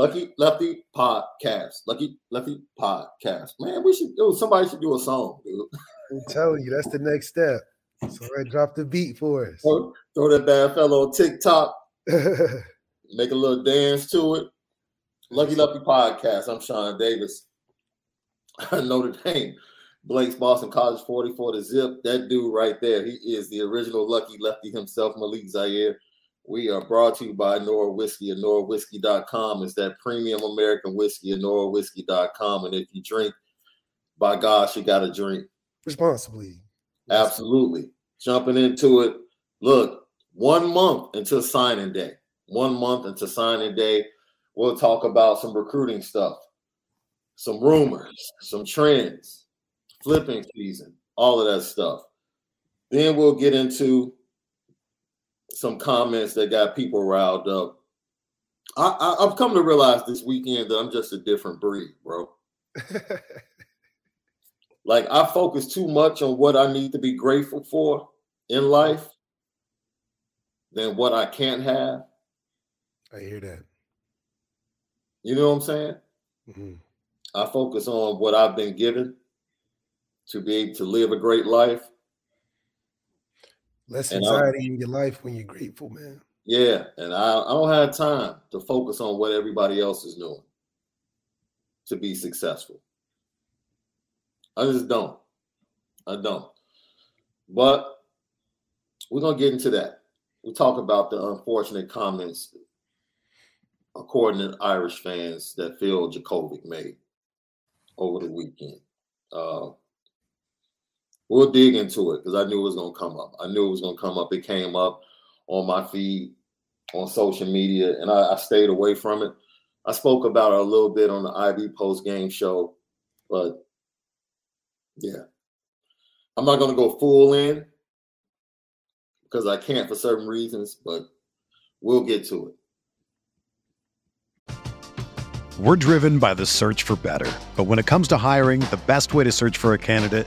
Lucky Lefty podcast. Lucky Lefty podcast. Man, we should do somebody should do a song, dude. I'm telling you, that's the next step. So drop the beat for us. Throw, throw that bad fellow on TikTok. make a little dance to it. Lucky Lefty podcast. I'm Shaun Davis. I know the name. Blake's Boston College 44 to zip. That dude right there, he is the original Lucky Lefty himself, Malik Zaire. We are brought to you by Nora Whiskey at NoraWhiskey.com. It's that premium American whiskey at NoraWhiskey.com. And if you drink, by gosh, you got to drink responsibly. Absolutely. Jumping into it. Look, one month until signing day. One month until signing day. We'll talk about some recruiting stuff, some rumors, some trends, flipping season, all of that stuff. Then we'll get into some comments that got people riled up. I, I, have come to realize this weekend that I'm just a different breed, bro. like I focus too much on what I need to be grateful for in life than what I can't have. I hear that. You know what I'm saying? Mm-hmm. I focus on what I've been given to be able to live a great life Less anxiety in your life when you're grateful, man. Yeah, and I, I don't have time to focus on what everybody else is doing to be successful. I just don't. I don't. But we're gonna get into that. We talk about the unfortunate comments, according to Irish fans, that Phil Jurkovec made over the weekend. Uh, we'll dig into it because I knew it was gonna come up. I knew it was gonna come up. It came up on my feed on social media, and I, I stayed away from it. I spoke about it a little bit on the IB post game show, but yeah, I'm not gonna go full in because I can't for certain reasons, but we'll get to it. We're driven by the search for better. But when it comes to hiring, the best way to search for a candidate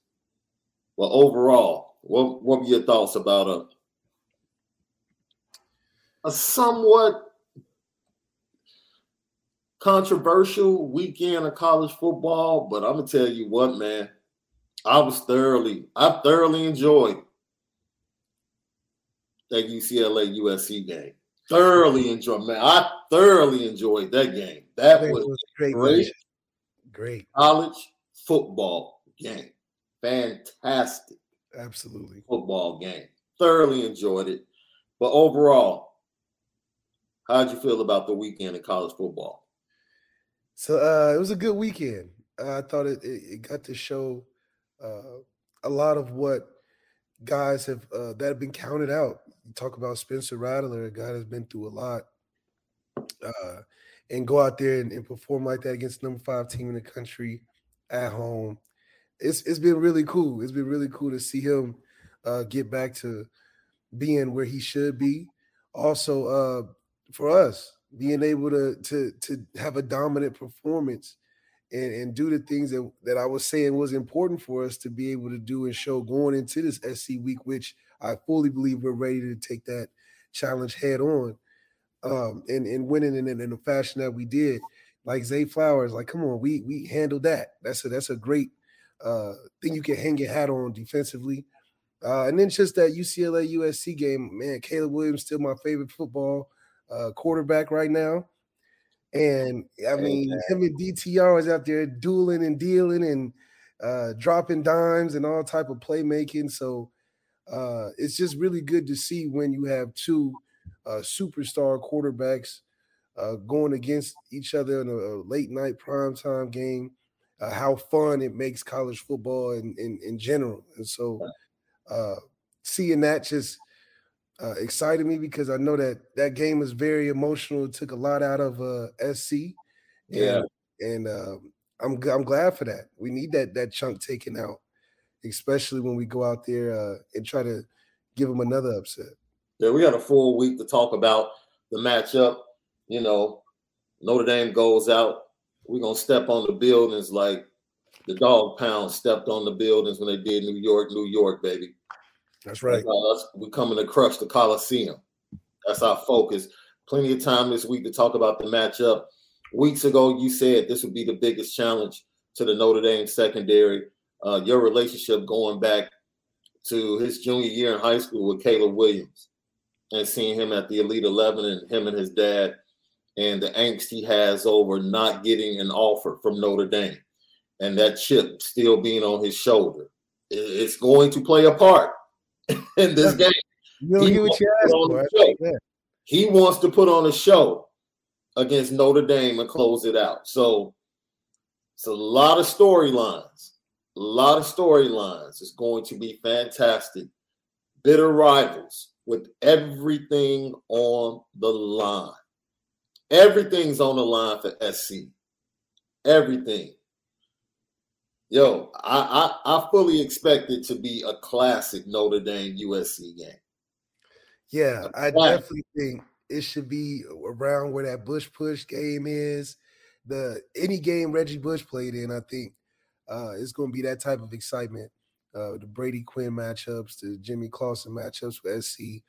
Well, overall, what what were your thoughts about a a somewhat controversial weekend of college football? But I'm gonna tell you what, man, I was thoroughly, I thoroughly enjoyed that UCLA USC game. Thoroughly enjoyed, man. I thoroughly enjoyed that game. That was, was great, great, great college football game. Fantastic. Absolutely. Football game. Thoroughly enjoyed it. But overall, how'd you feel about the weekend in college football? So uh, it was a good weekend. Uh, I thought it, it, it, got to show uh, a lot of what guys have uh, that have been counted out. You talk about Spencer Rattler, a guy that's been through a lot, uh, and go out there and, and perform like that against number five team in the country at home it's it's been really cool. It's been really cool to see him uh, get back to being where he should be. Also, uh, for us, being able to to to have a dominant performance and, and do the things that, that I was saying was important for us to be able to do and show going into this SC week, which I fully believe we're ready to take that challenge head on. Um, and, and winning in, in the fashion that we did, like Zay Flowers, like come on, we we handled that. That's a that's a great uh, thing you can hang your hat on defensively. Uh, and then just that UCLA USC game, man, Caleb Williams still my favorite football uh, quarterback right now. And I mean, him and DTR is out there dueling and dealing and uh, dropping dimes and all type of playmaking. So uh, it's just really good to see when you have two uh, superstar quarterbacks uh, going against each other in a, a late night primetime game uh, how fun it makes college football in, in, in general. And so uh, seeing that just uh, excited me because I know that that game was very emotional. It took a lot out of uh, SC. And, yeah. And um, I'm I'm glad for that. We need that that chunk taken out, especially when we go out there uh, and try to give them another upset. Yeah, we got a full week to talk about the matchup. You know, Notre Dame goes out we're gonna step on the buildings like the dog pound stepped on the buildings when they did New York, New York, baby. That's right. That's we're coming to crush the Coliseum. That's our focus. Plenty of time this week to talk about the matchup. Weeks ago, you said this would be the biggest challenge to the Notre Dame secondary. Uh, your relationship going back to his junior year in high school with Caleb Williams and seeing him at the Elite 11 and him and his dad and the angst he has over not getting an offer from Notre Dame and that chip still being on his shoulder. It's going to play a part in this game. He wants, he wants to put on a show against Notre Dame and close it out. So it's a lot of storylines. A lot of storylines. It's going to be fantastic. Bitter rivals with everything on the line. Everything's on the line for SC. Everything. Yo, I, I, I fully expect it to be a classic Notre Dame USC game. Yeah, I definitely think it should be around where that Bush push game is. The any game Reggie Bush played in, I think uh, it's going to be that type of excitement. Uh, the Brady Quinn matchups, the Jimmy Clausen matchups with SC.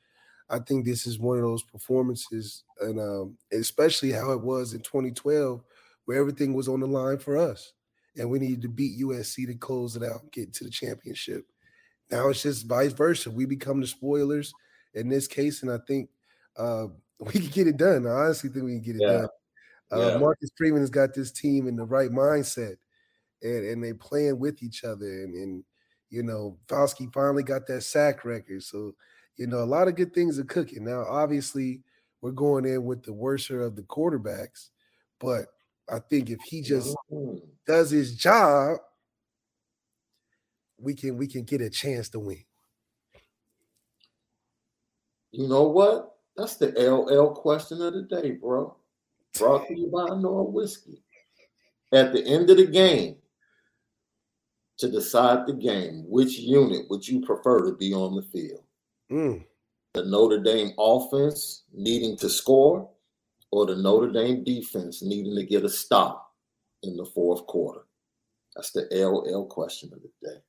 I think this is one of those performances, and um, especially how it was in 2012, where everything was on the line for us, and we needed to beat USC to close it out, get to the championship. now it's just vice versa. We become the spoilers in this case, and I think uh, we can get it done. I honestly think we can get it yeah. done. Uh, yeah. Marcus Freeman has got this team in the right mindset, and and they playing with each other, and, and you know Foskey finally got that sack record, so you know a lot of good things are cooking. Now, obviously, we're going in with the worser of the quarterbacks, but I think if he just mm-hmm. does his job, we can we can get a chance to win. You know what? That's the LL question of the day, bro. Brought to you by Nora Whiskey. At the end of the game, to decide the game, which unit would you prefer to be on the field? Mm. The Notre Dame offense needing to score, or the Notre Dame defense needing to get a stop in the fourth quarter? That's the LL question of the day.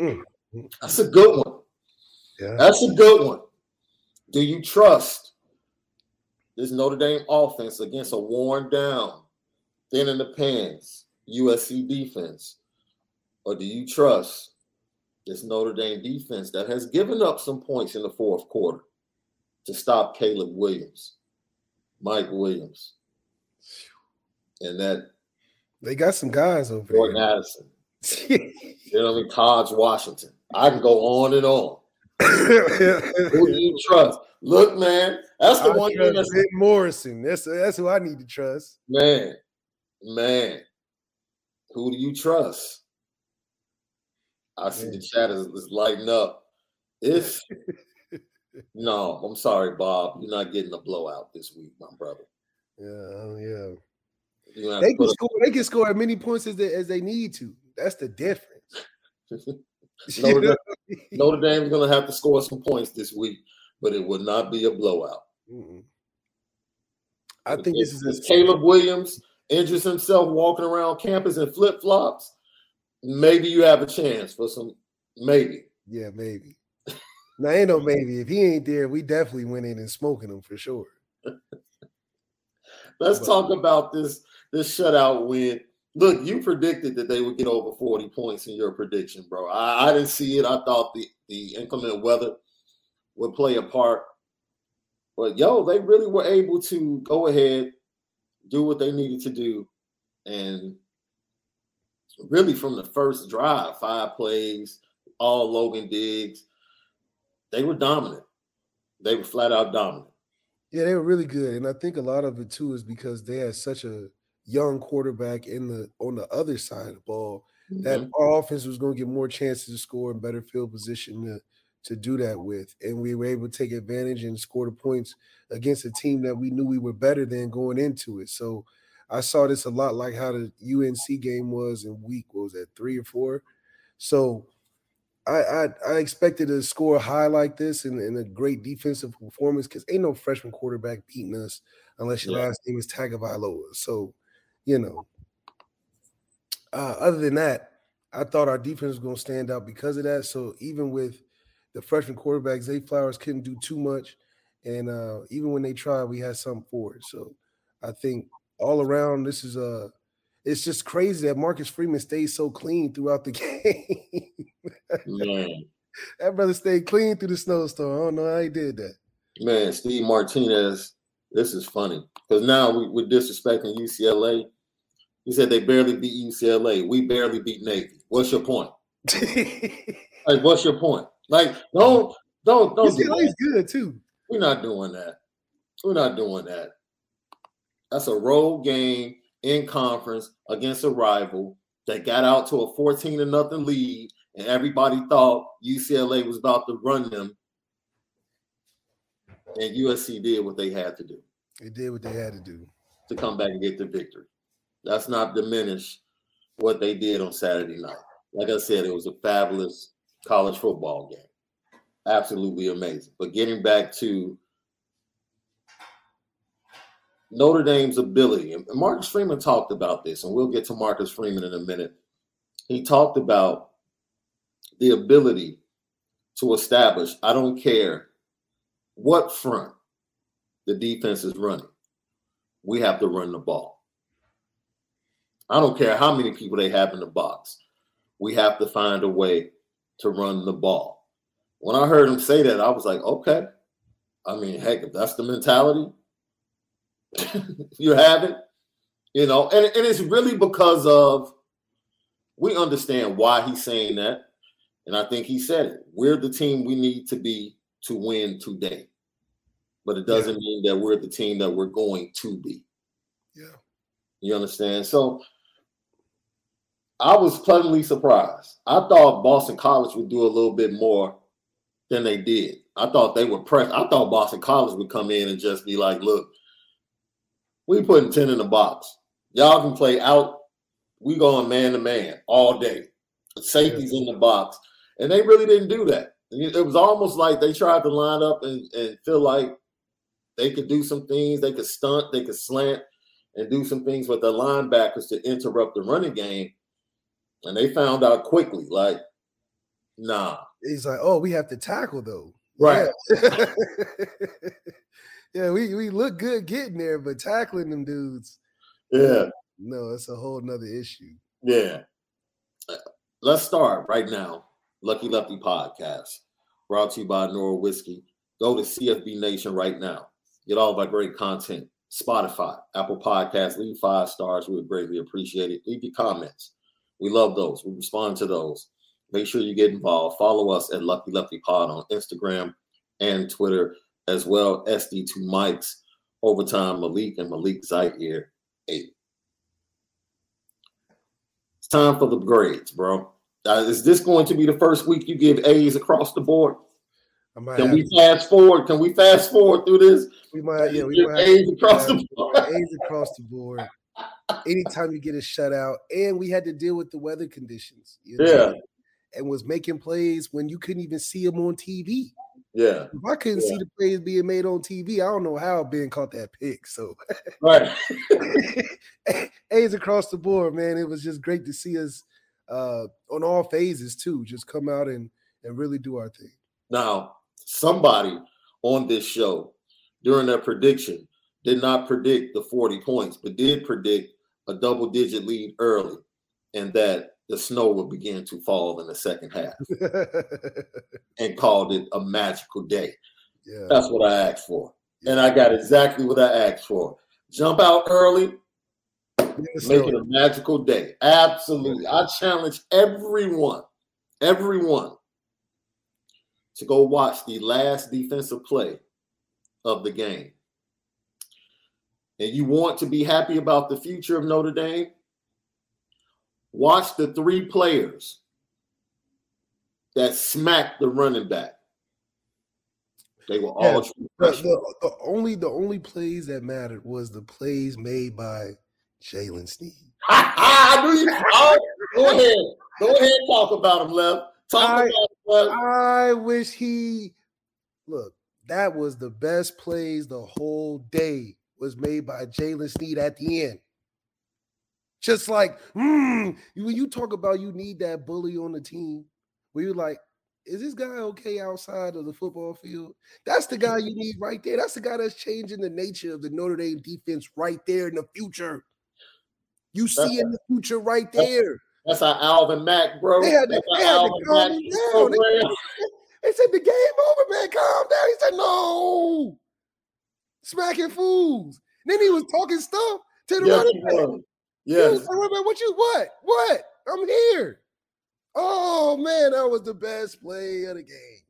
Mm. That's a good one. Yeah. That's a good one. Do you trust this Notre Dame offense against a worn down, thin in the pants USC defense? Or do you trust this Notre Dame defense that has given up some points in the fourth quarter to stop Caleb Williams, Mike Williams, and that they got some guys over Jordan there. Addison. you know what I mean? Tahj Washington. I can go on and on. who do you trust? Look, man, that's the I one thing that's Morrison. That's that's who I need to trust. Man, man, who do you trust? I see the chat is, is lighting up. If no, I'm sorry, Bob, you're not getting a blowout this week, my brother. Yeah, oh, yeah. They can score. They can score as many points as they as they need to. That's the difference. Notre, Dame, Notre Dame's going to have to score some points this week, but it will not be a blowout. Mm-mm. I think if, this is Caleb Williams injures himself walking around campus in flip flops. Maybe you have a chance for some. Maybe. Yeah, maybe. now ain't no maybe. If he ain't there, we definitely went in and smoking him for sure. Let's but, talk about this this shutout win look, you predicted that they would get over 40 points in your prediction, bro. I, I didn't see it. I thought the, the inclement weather would play a part. But yo, they really were able to go ahead, do what they needed to do. And really from the first drive, five plays, all Logan Diggs, they were dominant. They were flat out dominant. Yeah, they were really good. And I think a lot of it too is because they had such a young quarterback in the on the other side of the ball, mm-hmm. that our offense was going to get more chances to score and better field position to to do that with. And we were able to take advantage and score the points against a team that we knew we were better than going into it. So I saw this a lot like how the UNC game was in week what was that three or four. So I I, I expected to score high like this and, and a great defensive performance because ain't no freshman quarterback beating us unless your yeah. last name is Tagovailoa. So you know, uh, other than that, I thought our defense was going to stand out because of that. So even with the freshman quarterback, Zay Flowers couldn't do too much. And uh, even when they tried, we had something for it. So I think all around, this is a. Uh, it's just crazy that Marcus Freeman stays so clean throughout the game. Man. That brother stayed clean through the snowstorm. I don't know how he did that. Man, Steve Martinez, this is funny because now we, we're disrespecting UCLA he said they barely beat UCLA. We barely beat Navy. What's your point? like, what's your point? Like, don't, don't, don't. UCLA's do good too. We're not doing that. We're not doing that. That's a road game in conference against a rival that got out to a 14 to nothing lead, and everybody thought UCLA was about to run them. And USC did what they had to do. They did what they had to do to come back and get the victory. That's not diminish what they did on Saturday night. Like I said, it was a fabulous college football game. Absolutely amazing. But getting back to Notre Dame's ability, and Marcus Freeman talked about this, and we'll get to Marcus Freeman in a minute. He talked about the ability to establish, I don't care what front the defense is running, we have to run the ball. I don't care how many people they have in the box. We have to find a way to run the ball. When I heard him say that, I was like, okay. I mean, heck, if that's the mentality you haven't, you know, and, and it's really because of we understand why he's saying that. And I think he said it. We're the team we need to be to win today. But it doesn't yeah. mean that we're the team that we're going to be. Yeah. You understand? So I was pleasantly surprised. I thought Boston College would do a little bit more than they did. I thought they would press. I thought Boston College would come in and just be like, look, we putting 10 in the box. Y'all can play out. We going man to man all day. Safeties in the box. And they really didn't do that. It was almost like they tried to line up and, and feel like they could do some things. They could stunt, they could slant, and do some things with the linebackers to interrupt the running game. And they found out quickly, like, nah. He's like, oh, we have to tackle though. Right. Yeah. yeah, we, we look good getting there, but tackling them dudes. Yeah. No, it's a whole nother issue. Yeah. Let's start right now. Lucky Lefty Podcast, brought to you by Nora Whiskey. Go to CFB Nation right now. Get all of our great content. Spotify, Apple Podcasts, leave five stars. We would greatly appreciate it. Leave your comments. We love those. We respond to those. Make sure you get involved. Follow us at Lucky Lefty Pod on Instagram and Twitter as well. SD2 Mics, Overtime Malik and Malik Zaire 8. It's time for the grades, bro. Uh, is this going to be the first week you give A's across the board? Can we fast forward? Can we fast forward through this? We might, yeah, we might A's across the board. A's across the board. Anytime you get a shutout, and we had to deal with the weather conditions. You know? Yeah, and was making plays when you couldn't even see them on TV. Yeah. If I couldn't yeah. see the plays being made on TV, I don't know how Ben caught that pick. So right. A's across the board, man. It was just great to see us uh on all phases too. Just come out and and really do our thing. Now, somebody on this show during their prediction did not predict the 40 points, but did predict a double digit lead early and that the snow would begin to fall in the second half and called it a magical day. Yeah. That's what I asked for. Yeah. And I got exactly what I asked for. Jump out early, make it a magical day. Absolutely. I challenge everyone, everyone to go watch the last defensive play of the game. And you want to be happy about the future of Notre Dame? Watch the three players that smacked the running back. They were all yeah, the, the, the, only the only plays that mattered was the plays made by Jaylen Sneed. I knew you. Oh, go ahead. Go ahead talk about him, Lev. Talk I, about him, I wish he look, that was the best plays the whole day was made by Jaylen Sneed at the end. Just like, mm, when you talk about you need that bully on the team, where you're like, is this guy okay outside of the football field? That's the guy you need right there. That's the guy that's changing the nature of the Notre Dame defense right there in the future. You see in the future right there. That's our Alvin Mack, bro. They had to, they had to calm him down. They, they said the game over, man. Calm down. He said, no. Smacking fools. then he was talking stuff to the yes, running back. Yeah. What you what? What? I'm here. Oh man, that was the best play of the game.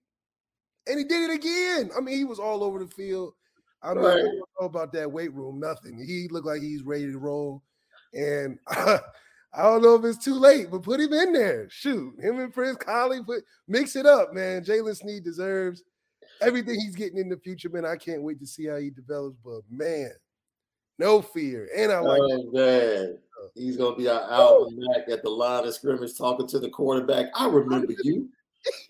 And he did it again. I mean, he was all over the field. I don't, right. know about that weight room, nothing. He looked like he's ready to roll. And I, I don't know if it's too late, but put him in there. Shoot, him and Prince Kollie, put mix it up, man. Jaylen Sneed deserves everything he's getting in the future, man. I can't wait to see how he develops. But man, no fear. And I like oh, man. He's gonna be our Alvin Mack at the line of scrimmage talking to the quarterback. I remember you.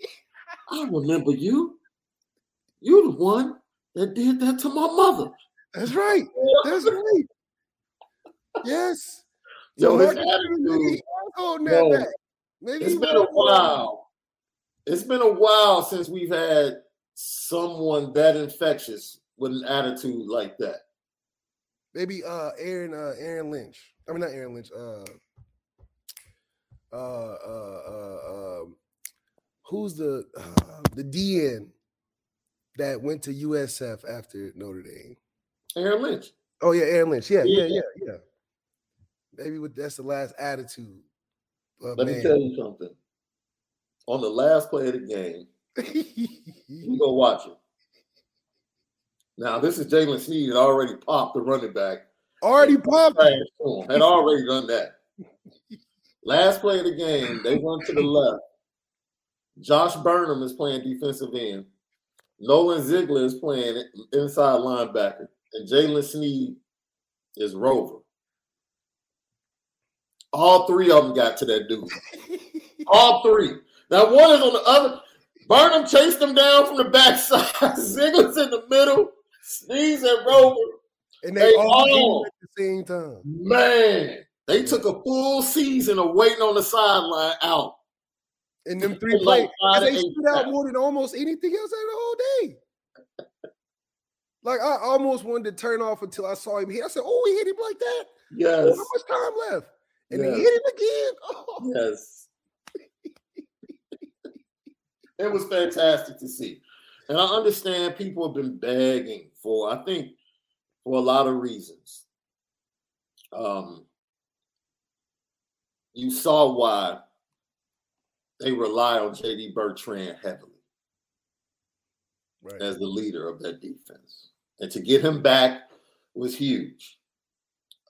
I remember you. You the one that did that to my mother. That's right. That's right. Yes. Yo, his attitude. Yo, it's been a while. It's been a while since we've had someone that infectious with an attitude like that. Maybe uh Aaron uh Aaron Lynch. I mean not Aaron Lynch. Uh uh uh uh, uh who's the uh, the DN that went to USF after Notre Dame? Aaron Lynch. Oh yeah, Aaron Lynch. Yeah, yeah, Yeah. yeah, yeah. Maybe with, that's the last attitude. But Let me tell you something. On the last play of the game, you go watch it. Now, this is Jaylen Sneed had already popped the running back. Already popped. Trash to him. Had already done that. Last play of the game, they run to the left. Josh Burnham is playing defensive end. Nolan Ziegler is playing inside linebacker. And Jaylen Sneed is rover. All three of them got to that dude. All three. Now one is on the other. Burnham chased him down from the backside. Ziegler's in the middle. Sneed's and Rover. And they, They all all- at the same time. Man, they took a full season of waiting on the sideline out. And them three Like plays, they stood out more than almost anything else in the whole day. Like I almost wanted to turn off until I saw him hit. I said, "Oh, he hit him like that. Oh, Yes. how much time left?" And Yeah. he hit him again. Oh. Yes. it was fantastic to see. And I understand people have been begging for, I think, for a lot of reasons. Um, you saw why they rely on JD Bertrand heavily Right. as the leader of that defense. And to get him back was huge.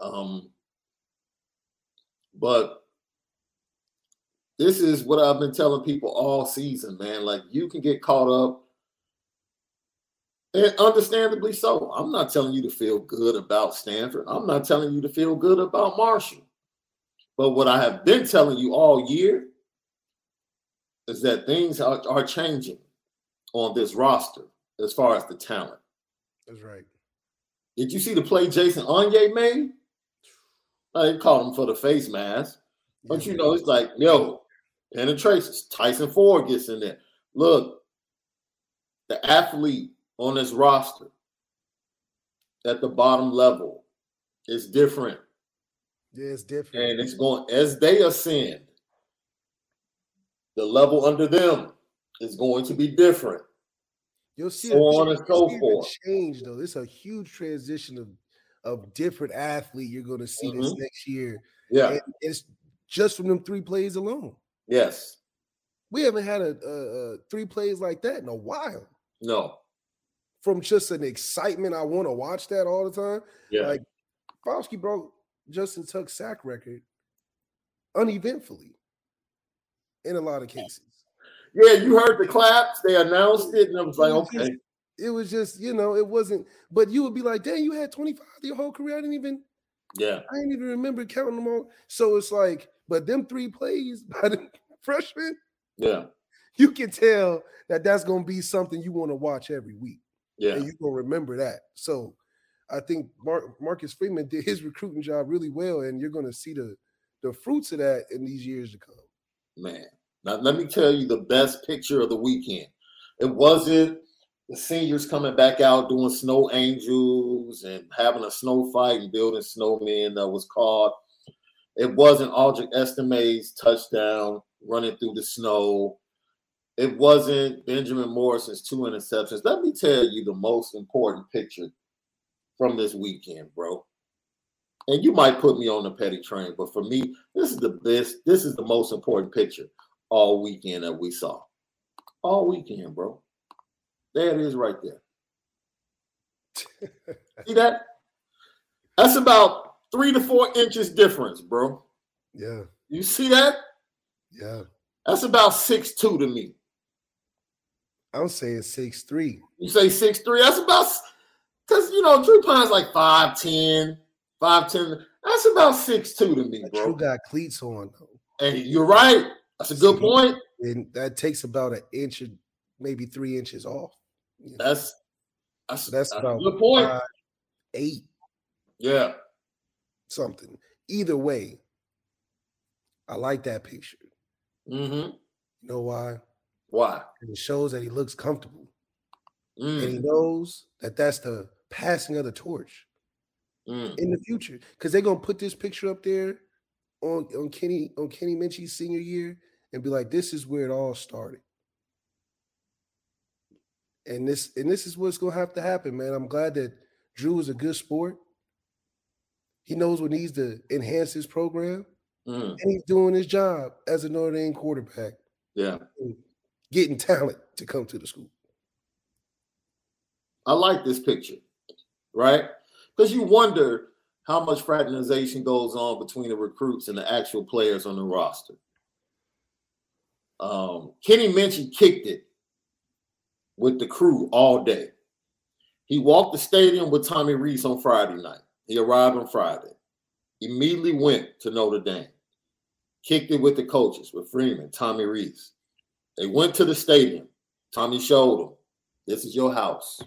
Um, but this is what I've been telling people all season, man. Like you can get caught up, and understandably so. I'm not telling you to feel good about Stanford. I'm not telling you to feel good about Marshall. But what I have been telling you all year is that things are, are changing on this roster as far as the talent. That's right. Did you see the play Jason Onye made? I didn't him for the face mask. But you know, it's like, yo, penetrations. Tyson Ford gets in there. Look, the athlete on this roster at the bottom level is different. yeah, it's different. And it's going as they ascend, the level under them is going to be different. You'll see so on and so forth. change though. This is a huge transition of of different athlete you're going to see this Mhm. next year. Yeah. And it's just from them three plays alone. Yes. We haven't had a, a, a three plays like that in a while. No. From just an excitement, I want to watch that all the time. Yeah. Like Foskey broke Justin Tuck's sack record uneventfully in a lot of cases. Yeah, you heard the claps. They announced it, and I was like, It was just- okay. It was just, you know, it wasn't, but you would be like, dang, you had 25 your whole career. I didn't even, Yeah. I didn't even remember counting them all. So it's like, but them three plays by the freshman, Yeah. you can tell that that's going to be something you want to watch every week. Yeah. and you're gonna remember that. So I think Mar- Marcus Freeman did his recruiting job really well, and you're gonna see the the fruits of that in these years to come. Man. Now let me tell you the best picture of the weekend. It wasn't the seniors coming back out doing snow angels and having a snow fight and building snowmen that was caught. It wasn't Audric Estime's touchdown running through the snow. It wasn't Benjamin Morrison's two interceptions. Let me tell you the most important picture from this weekend, bro. And you might put me on the petty train, but for me, this is the best. This is the most important picture all weekend that we saw. All weekend, bro. There it is right there. See that? That's about three to four inches difference, bro. Yeah, You see that? yeah. That's about six two to me. I'm saying six three. You say six three. That's about because you know Drew Pyne's like 5'10", 5'10". That's about six two to me, Drew got cleats on though, And you're right. That's a good See? point. and that takes about an inch, or maybe three inches off. That's that's, So that's that's about a good point. five, eight yeah. something. Either way, I like that picture. Mm-hmm. You know why? Why? And it shows that he looks comfortable, and he Mm, knows that that's the passing of the torch. mm. in the future because they're gonna put this picture up there on on Kenny on Kenny Minchey's senior year and be like, this is where it all started. And this and this is what's gonna have to happen, man. I'm glad that Drew is a good sport. He knows what needs to enhance his program, Mm, and he's doing his job as a Notre Dame quarterback, yeah. Getting talent to come to the school. I like this picture, right? Because you wonder how much fraternization goes on between the recruits and the actual players on the roster. Um, Kenny Minchey kicked it with the crew all day. He walked the stadium with Tommy Rees on Friday night. He arrived on Friday. Immediately went to Notre Dame. Kicked it with the coaches, with Freeman, Tommy Rees. They went to the stadium. Tommy showed them, this is your house.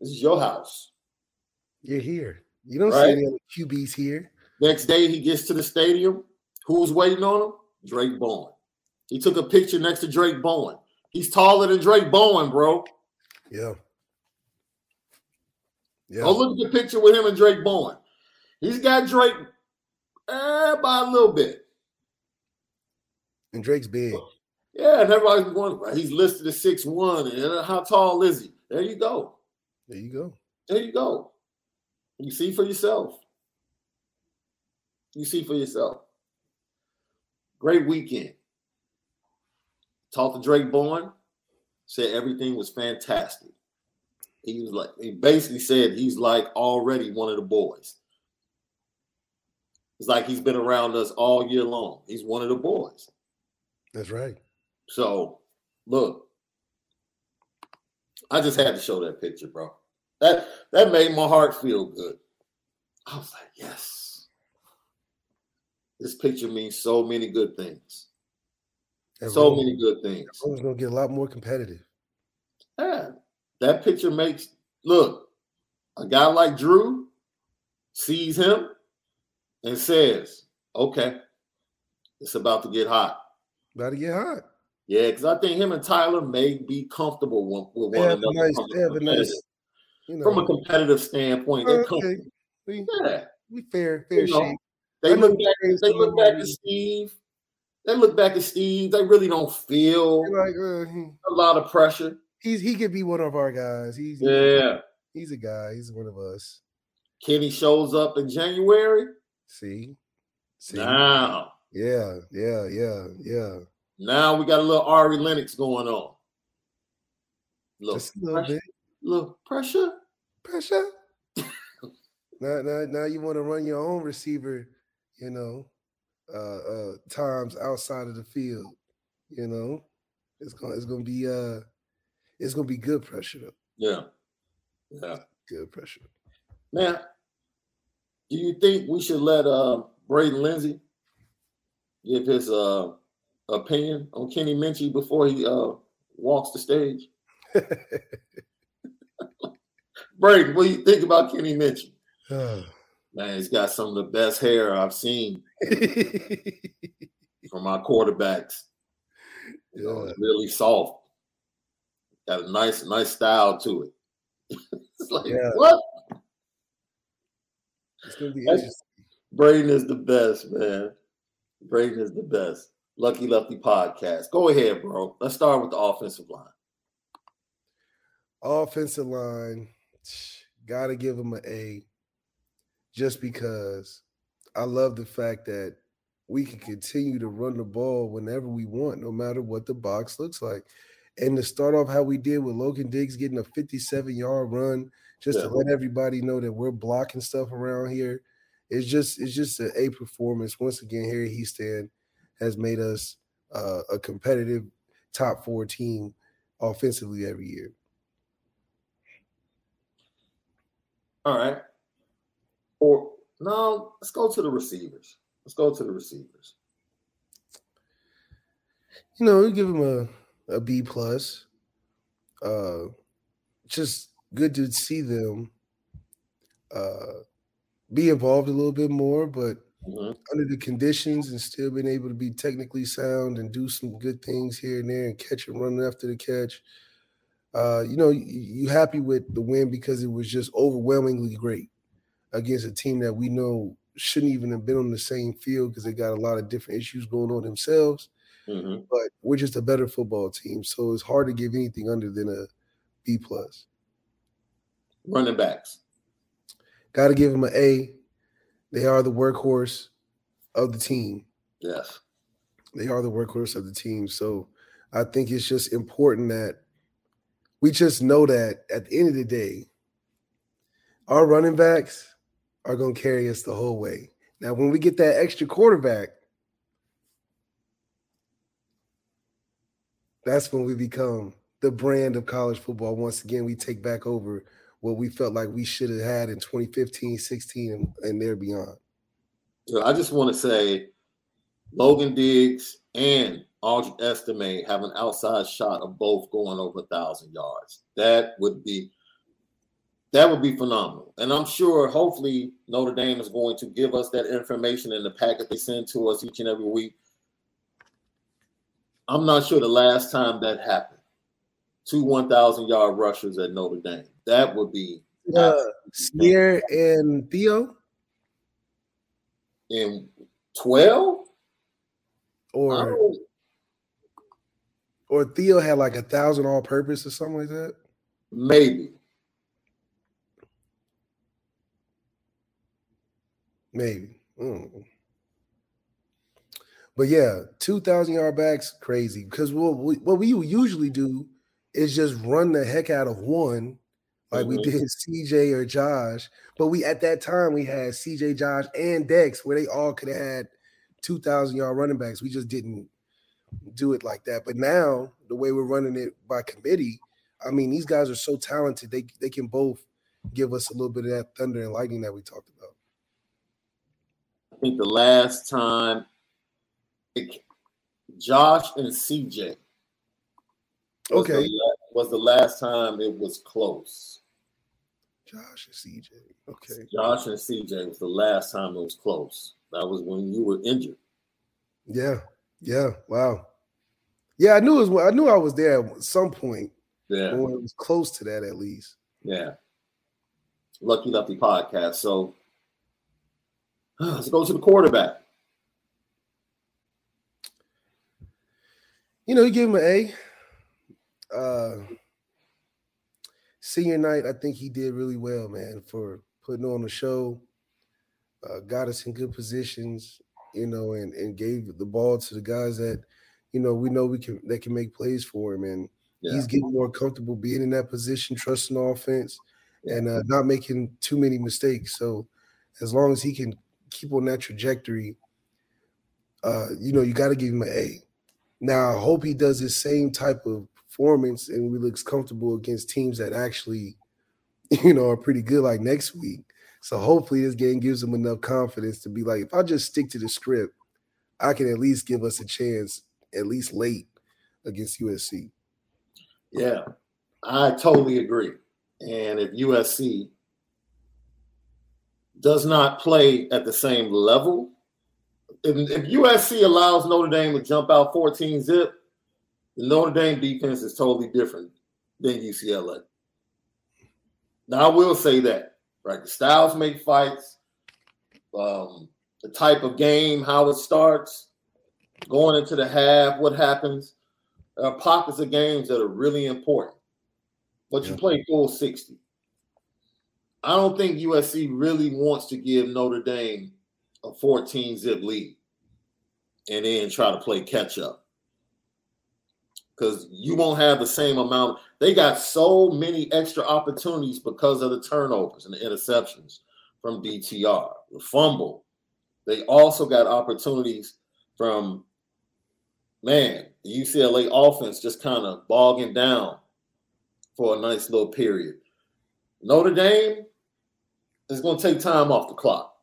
This is your house. You're here. You don't Right. see any other QBs here. Next day, he gets to the stadium. Who's waiting on him? Drayk Bowen. He took a picture next to Drayk Bowen. He's taller than Drayk Bowen, bro. Yeah. Yeah. Go look at the picture with him and Drayk Bowen. He's got Drake eh, by a little bit. And Drake's big. Yeah, and everybody's going, he's listed as six one. And uh, how tall is he? There you go. There you go. There you go. You see for yourself. You see for yourself. Great weekend. Talked to Drayk Bowen, said everything was fantastic. He was like, he basically said he's like already one of the boys. It's like he's been around us all year long. He's one of the boys. That's right. So, look, I just had to show that picture, bro. That that made my heart feel good. I was like, yes. This picture means so many good things. So many good things. Rome's gonna get a lot more competitive. Yeah, that picture makes look a guy like Drew sees him and says, "Okay, it's about to get hot." About to get hot. Yeah, because I think him and Tyler may be comfortable with, with one another nice, from, a they have a competitive- nice, you know. from a competitive standpoint. They're okay. We, Yeah, we fair, fair You know, shape. they I look back. They look back at Steve. They look back at Steve. They really don't feel Like uh, he- a lot of pressure. he's he could be one of our guys. He's Yeah, he's a guy. He's one of us. Kenny shows up in January. See, see. Now, Yeah, yeah, yeah, yeah. now we got a little Ari Lennox going on. Little, Just a little pressure, bit little pressure. pressure. now, now, now you want to run your own receiver, you know, uh, uh, times outside of the field. You know, it's gonna it's gonna be uh, it's gonna be good pressure though. Yeah, yeah. Good pressure. Now, do you think we should let uh, Braden Lenzy give his uh, opinion on Kenny Minchey before he uh, walks the stage? Braden, what do you think about Kenny Minchey? Man, he's got some of the best hair I've seen from our quarterbacks. You know, it's really soft. Got a nice, nice style to it. it's like Yeah. what? it's gonna be Braden is the best, man. Braden is the best. Lucky Lefty podcast. Go ahead, bro. Let's start with the offensive line. Offensive line, got to give them an A just because I love the fact that we can continue to run the ball whenever we want, no matter what the box looks like. And to start off how we did with Logan Diggs getting a 57 yard run, just Yeah. to let everybody know that we're blocking stuff around here. It's just it's just an A performance. Once again, Harry Hiestand has made us uh, a competitive top four team offensively every year. All right. Or no, let's go to the receivers. Let's go to the receivers. you know, we give him a, a B plus. Uh just good to see them uh be involved a little bit more, but Mhm. under the conditions and still being able to be technically sound and do some good things here and there and catch and run after the catch. Uh, you know, you, you happy with the win because it was just overwhelmingly great against a team that we know shouldn't even have been on the same field because they got a lot of different issues going on themselves. Mhm. but we're just a better football team. So it's hard to give anything under than a B plus. Running backs. Got to give them an A. They are the workhorse of the team. Yes. They are the workhorse of the team. So I think it's just important that we just know that at the end of the day, our running backs are going to carry us the whole way. Now, when we get that extra quarterback, that's when we become the brand of college football. Once again, we take back over what we felt like we should have had in 2015, 16, and, and there beyond. So I just want to say Logan Diggs and Audric Estime have an outside shot of both going over a thousand yards. That would be that would be phenomenal. And I'm sure hopefully Notre Dame is going to give us that information in the packet they send to us each and every week. I'm not sure the last time that happened. Two 1,000 yard rushers at Notre Dame. That would be Uh, Sneer and Theo, in 12? Or or Theo had like a thousand all purpose or something like that. Maybe. Maybe. Mm. But yeah, two thousand yard backs, crazy. Because what we, what we usually do is just run the heck out of one, like we Mhm. did CJ or Josh. But we at that time we had CJ, Josh, and Dex, where they all could have had two thousand yard running backs. We just didn't do it like that. But now the way we're running it by committee, I mean, these guys are so talented. They they can both give us a little bit of that thunder and lightning that we talked about. I think the last time it, Josh and CJ was the Okay. la- was the last time it was close. Josh and CJ. Okay. Josh and CJ was the last time it was close. That was when you were injured. Yeah. Yeah. Wow. Yeah, I knew it was I knew I was there at some point Yeah, or it was close to that at least. yeah. Lucky Lefty podcast. So let's go to the quarterback. You know, you give him an A. Uh senior night, I think he did really well, man, for putting on the show. Uh, got us in good positions, you know, and and gave the ball to the guys that, you know, we know we can that can make plays for him. And Yeah. he's getting more comfortable being in that position, trusting the offense, and uh, not making too many mistakes. So, as long as he can keep on that trajectory, uh, you know, you got to give him an A. Now, I hope he does the same type of performance and we looks comfortable against teams that actually, you know, are pretty good like next week. So hopefully this game gives them enough confidence to be like, if I just stick to the script, I can at least give us a chance, at least late against USC. Yeah, I totally agree. And if USC does not play at the same level, if, if USC allows Notre Dame to jump out 14 zip, the Notre Dame defense is totally different than UCLA. Now, I will say that, right? The styles make fights, um, the type of game, how it starts, going into the half, what happens. There are pockets of games that are really important, but you Yeah. play full 60. I don't think USC really wants to give Notre Dame a 14 zip lead and then try to play catch up. Because you won't have the same amount. They got so many extra opportunities because of the turnovers and the interceptions from DTR, the fumble. They also got opportunities from man, the UCLA offense just kind of bogging down for a nice little period. Notre Dame is going to take time off the clock.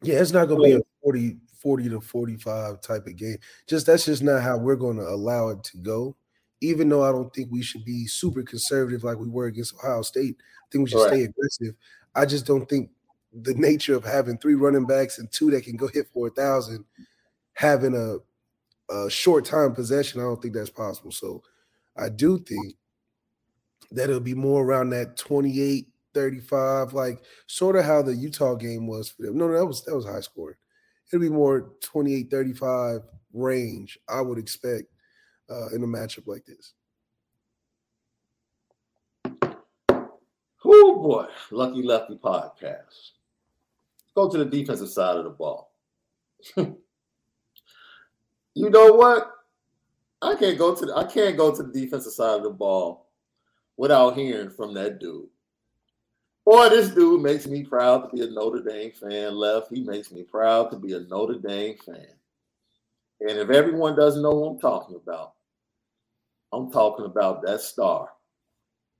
Yeah, it's not going to be a 40, 40 to 45 type of game. Just that's just not how we're going to allow it to go. Even though I don't think we should be super conservative like we were against Ohio State, I think we should Correct. stay aggressive. I just don't think the nature of having three running backs and two that can go hit four thousand, having a, a short time possession, I don't think that's possible. So I do think that it'll be more around that 28 35, like sort of how the Utah game was for them. No, no, that was that was high scoring. It'll be more 28 35, range I would expect uh, in a matchup like this. Oh boy, Lucky Lefty podcast. Go to the defensive side of the ball. you know what? I can't go to the, I can't go to the defensive side of the ball without hearing from that dude. Boy, this dude makes me proud to be a Notre Dame fan. Left, he makes me proud to be a Notre Dame fan. And if everyone doesn't know what I'm talking about, I'm talking about that star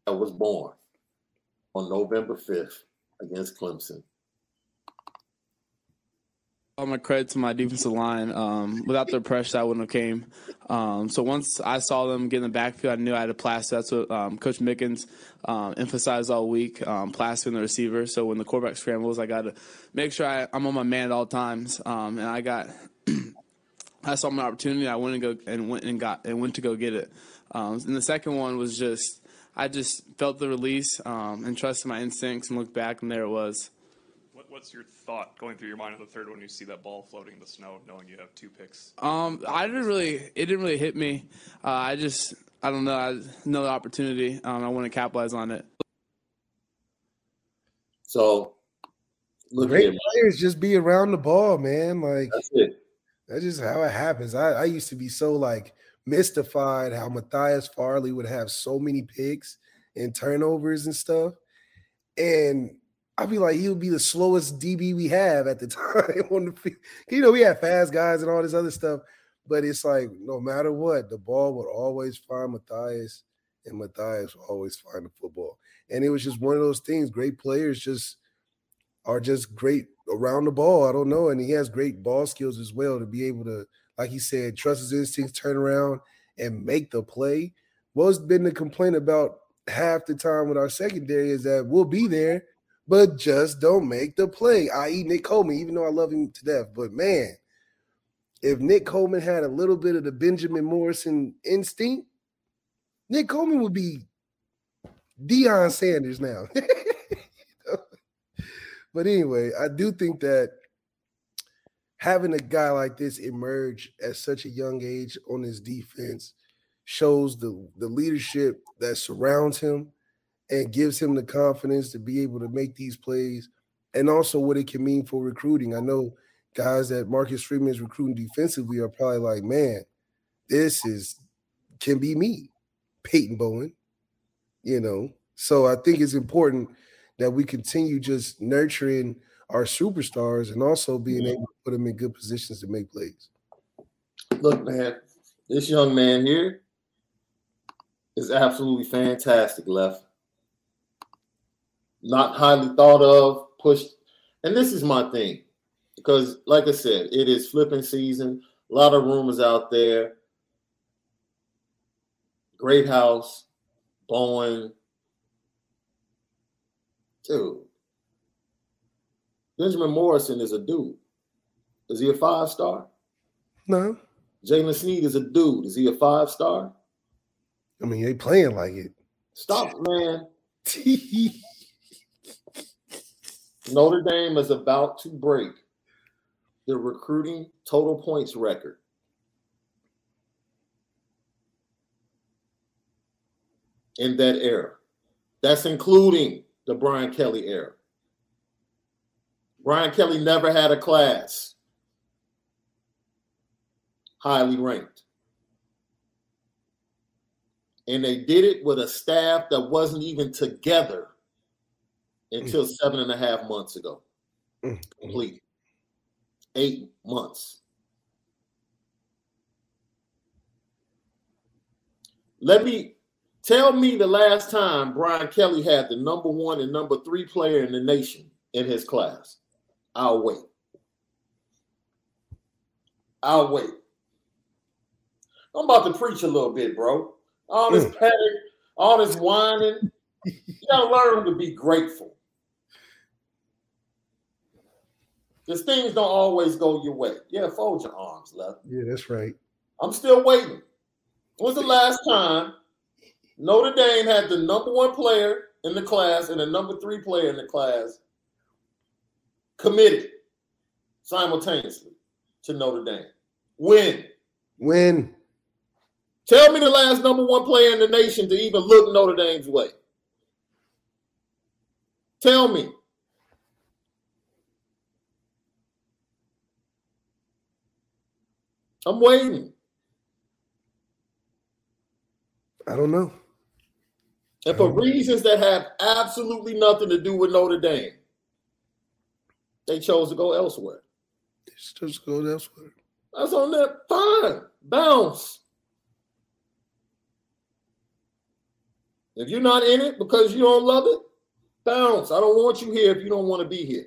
that was born on November 5th against Clemson. All my credit to my defensive line. Um, without their pressure, I wouldn't have came. Um, so once I saw them get in the backfield, I knew I had to plaster. That's what um, Coach Mickens um, emphasized all week, um, plastering the receiver. So when the quarterback scrambles, I got to make sure I, am on my man at all times. Um, and I got, I saw my opportunity. I went and go and went and got and went to go get it. And the second one was just, I just felt the release and trusted my instincts and looked back, and there it was What, what's your thought going through your mind on the third when you see that ball floating in the snow, knowing you have two picks? Um, I didn't really. It didn't really hit me. Uh, I just, I don't know. I know the opportunity. Um, I want to capitalize on it. So, look great players just be around the ball, man. Like that's it. That's just how it happens. I, I used to be so like mystified how Matthias Farley would have so many picks and turnovers and stuff. And I'd be like, he would be the slowest DB we have at the time on the field. You know, we had fast guys and all this other stuff, but it's like no matter what, the ball would always find Matthias, and Matthias would always find the football. And it was just one of those things. Great players just are just great around the ball. I don't know, and he has great ball skills as well to be able to, like he said, trust his instincts, turn around and make the play. What's been the complaint about half the time with our secondary is that we'll be there but just don't make the play, i.e., Nick Coleman, even though I love him to death. But man, if Nick Coleman had a little bit of the Benjamin Morrison instinct, Nick Coleman would be Deion Sanders now. but anyway, I do think that having a guy like this emerge at such a young age on his defense shows the, the leadership that surrounds him and gives him the confidence to be able to make these plays and also what it can mean for recruiting. I know guys that Marcus Freeman is recruiting defensively are probably like, man, this is can be me, Peyton Bowen, you know. So I think it's important that we continue just nurturing our superstars and also being able to put them in good positions to make plays. Look, man, this young man here is absolutely fantastic, left not highly thought of, pushed. And this is my thing, because like I said, it is flipping season. A lot of rumors out there. Great house, Bowen. Dude. Benjamin Morrison is a dude. Is he a five star? No. Jaylen Sneed is a dude. Is he a five star? I mean, they playing like it. Stop, man. Notre Dame is about to break the recruiting total points record. In that era. That's including the Brian Kelly era. Brian Kelly never had a class highly ranked. And they did it with a staff that wasn't even together until mm. seven and a half months ago. Mm. Complete. Eight months. Let me tell me the last time Brian Kelly had the number one and number three player in the nation in his class. I'll wait. I'll wait. I'm about to preach a little bit, bro. All this mm. petting, all this whining. You gotta learn to be grateful. Because things don't always go your way. Yeah, fold your arms, love. Yeah, that's right. I'm still waiting. When's the last time Notre Dame had the number one player in the class and the number three player in the class committed simultaneously to Notre Dame? When? Win. Tell me the last number one player in the nation to even look Notre Dame's way. Tell me. I'm waiting. I don't know. And for reasons that have absolutely nothing to do with Notre Dame, they chose to go elsewhere. they Just go elsewhere. That's on that. Fine. Bounce. If you're not in it because you don't love it, bounce. I don't want you here if you don't want to be here.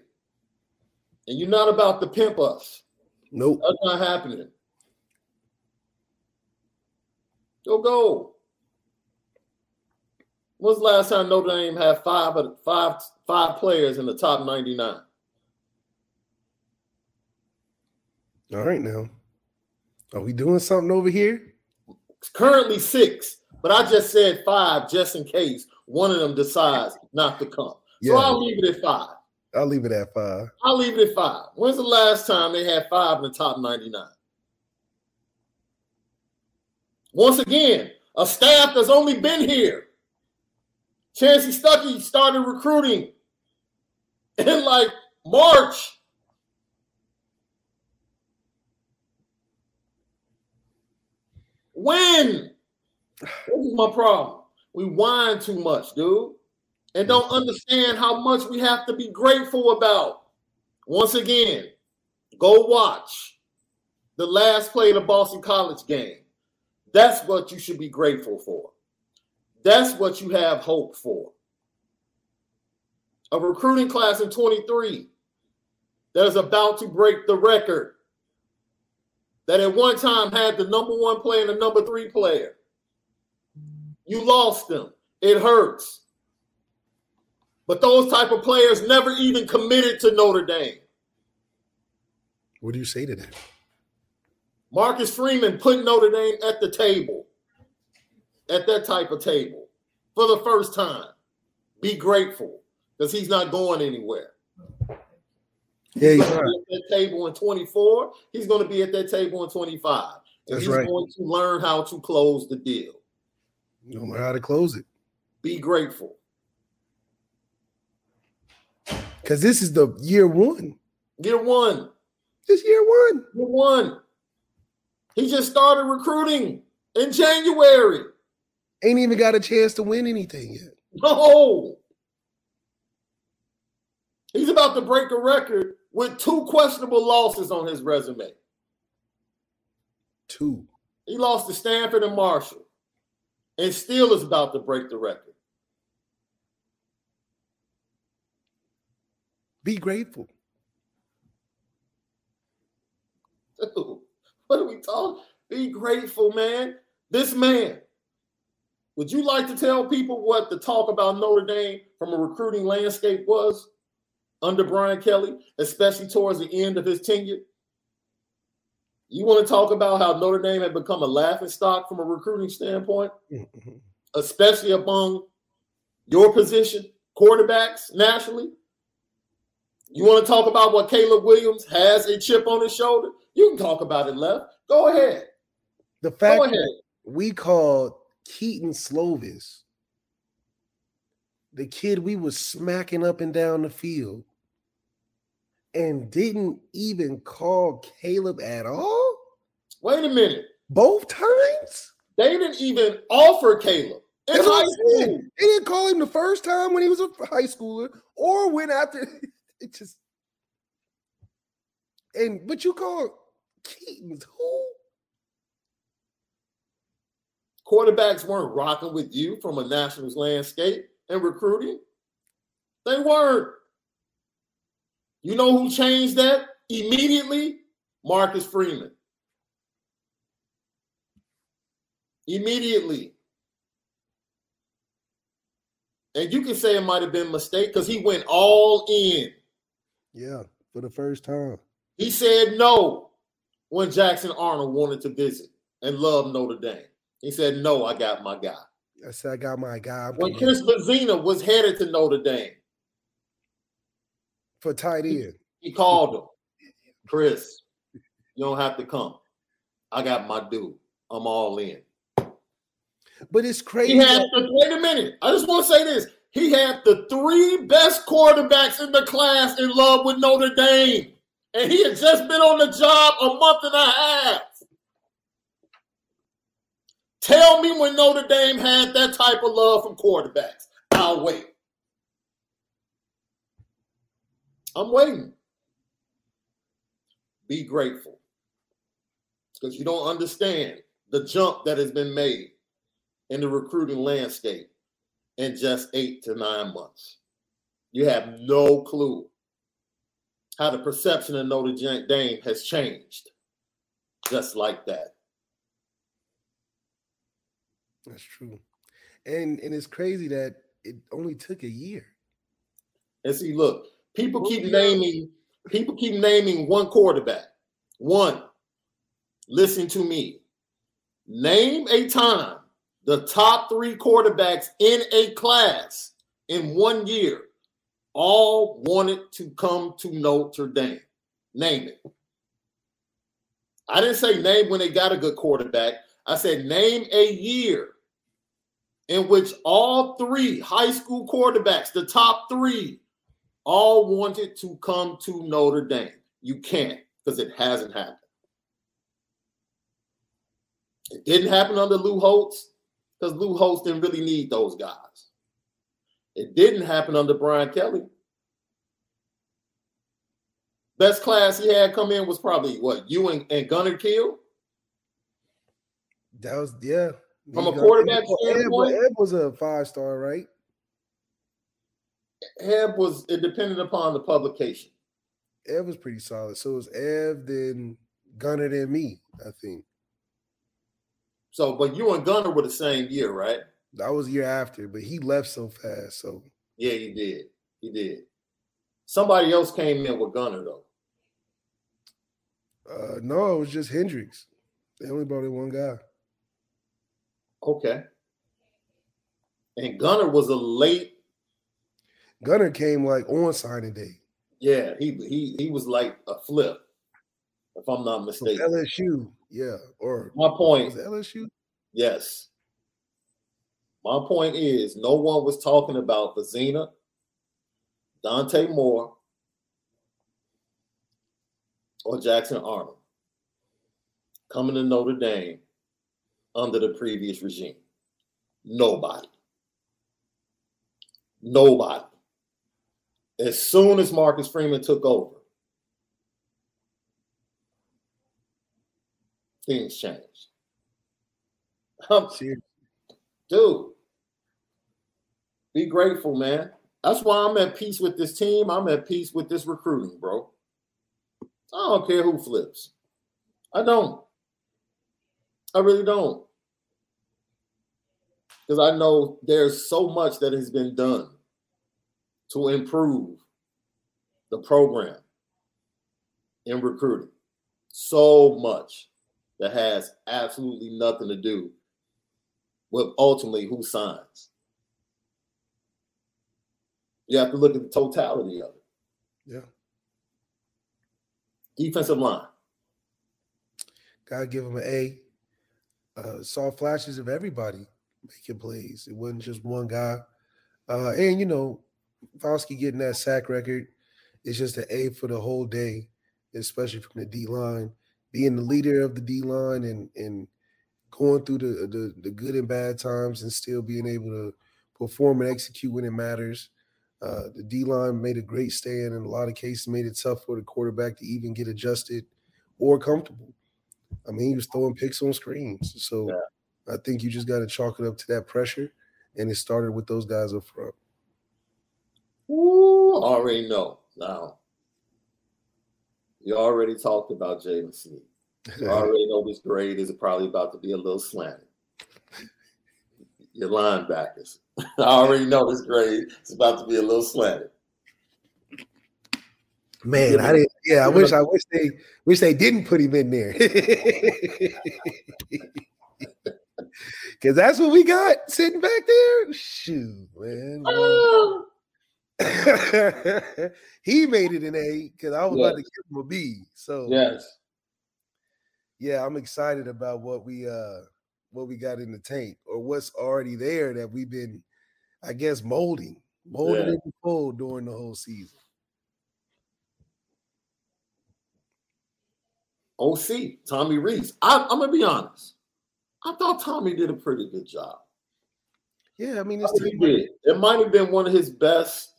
And you're not about to pimp us. Nope. That's not happening. Go go. When's the last time Notre Dame had five five five players in the top 99? All right now. Are we doing something over here? It's currently six, but I just said five just in case one of them decides not to come. So I'll leave it at five. I'll leave it at five. I'll leave it at five. When's the last time they had five in the top 99? Once again, a staff that's only been here. Chansi Stuckey started recruiting in like March. When? This is my problem. We whine too much, dude, and don't understand how much we have to be grateful about. Once again, go watch the last play of the Boston College game. That's what you should be grateful for. That's what you have hope for. A recruiting class in 23 that is about to break the record that at one time had the number one player and the number three player. You lost them. It hurts. But those type of players never even committed to Notre Dame. What do you say to that? Marcus Freeman put Notre Dame at the table, at that type of table for the first time. Be grateful because he's not going anywhere. Yeah, He's he's going to right. be at that table in 24. He's going to be at that table in 25. And That's he's right. going to learn how to close the deal. You don't know how to close it. Be grateful. Because this is the year one. Year one. This year one. Year one. He just started recruiting in January. Ain't even got a chance to win anything yet. No. He's about to break a record with two questionable losses on his resume. Two. He lost to Stanford and Marshall, and still is about to break the record. Be grateful. Dude, what are we talking? Be grateful, man. This man. Would you like to tell people what the talk about Notre Dame from a recruiting landscape was under Brian Kelly, especially towards the end of his tenure? You want to talk about how Notre Dame had become a laughing stock from a recruiting standpoint, Mhm. especially among your position, quarterbacks nationally? You want to talk about what Caleb Williams has a chip on his shoulder? You can talk about it left. Go ahead. The fact ahead. that we called Kedon Slovis the kid we was smacking up and down the field and didn't even call Caleb at all Wait a minute. both times. They didn't even offer Caleb in That's high school. They didn't call him the first time when he was a high schooler or when after it just and but you call Kedon's who? Quarterbacks weren't rocking with you from a nationals landscape and recruiting. They weren't. You know who changed that immediately? Marcus Freeman. Immediately. And you can say it might have been a mistake because he went all in. Yeah, for the first time. He said no when Jackson Arnold wanted to visit and love Notre Dame. He said, No, I got my guy. I said I got my guy When Chris Vizzina was headed to Notre Dame, for tight end. he called him, Chris, you don't have to come. I got my dude. I'm all in. But it's crazy. He had the, wait a minute. I just want to say this. He had the three best quarterbacks in the class in love with Notre Dame. And he had just been on the job a month and a half. Tell me when Notre Dame had that type of love from quarterbacks. I'll wait. I'm waiting. Be grateful because you don't understand the jump that has been made in the recruiting landscape in just eight to nine months. You have no clue how the perception of Notre Dame has changed just like that. That's true. And and it's crazy that it only took a year. And see, look, people keep naming people keep naming one quarterback. One. Listen to me. Name a time the top three quarterbacks in a class in one year all wanted to come to Notre Dame. Name it. I didn't say name when they got a good quarterback. I said name a year in which all three high school quarterbacks, the top three, all wanted to come to Notre Dame. You can't because it hasn't happened. It didn't happen under Lou Holtz because Lou Holtz didn't really need those guys. It didn't happen under Brian Kelly. Best class he had come in was probably what you and, and Gunner Kiel. That was yeah. From a quarterback standpoint, Ed, Ed was a five star, right? Eb was it depended upon the publication. Ed was pretty solid. So it was Ev, then Gunner, then me, I think. So, but you and Gunner were the same year, right? That was year after, but he left so fast. So yeah, he did. He did. Somebody else came in with Gunner though. Uh, no, it was just Hendrix. They only brought in one guy. Okay. And Gunner was a late. Gunner came like on signing day. Yeah, he he he was like a flip, if I'm not mistaken. LSU, yeah. Or my point. LSU. Yes. My point is, no one was talking about Vizzina, Dante Moore, or Jackson Arnold coming to Notre Dame under the previous regime? Nobody. Nobody. As soon as Marcus Freeman took over, things changed. Um, dude, be grateful, man. That's why I'm at peace with this team. I'm at peace with this recruiting, bro. I don't care who flips. I don't. I really don't. Because I know there's so much that has been done to improve the program in recruiting. So much that has absolutely nothing to do with ultimately who signs. You have to look at the totality of it. Yeah. Defensive line. Gotta give him an A. Uh, saw flashes of everybody making plays. It wasn't just one guy. Uh, and you know, Foskey getting that sack record is just an A for the whole day, especially from the D line. Being the leader of the D line and and going through the, the the good and bad times and still being able to perform and execute when it matters. Uh, the D line made a great stand in a lot of cases, made it tough for the quarterback to even get adjusted or comfortable. I mean, he was throwing picks on screens. So yeah. I think you just got to chalk it up to that pressure. And it started with those guys up front. Ooh, already know now. You already talked about Jalen Smith. You already know this grade is probably about to be a little slanted. Your linebackers. I already know this grade is about to be a little slanted. Man, I didn't. Yeah, I wish. I wish they wish they didn't put him in there. Cause that's what we got sitting back there. Shoot, man. Oh. he made it an A because I was yes. about to give him a B. So yes, yeah, I'm excited about what we uh what we got in the tank or what's already there that we've been, I guess, molding, molding Yeah. in the fold during the whole season. OC, Tommy Rees. I, I'm gonna be honest. I thought Tommy did a pretty good job. Yeah, I mean, I it's think he did. It might have been one of his best,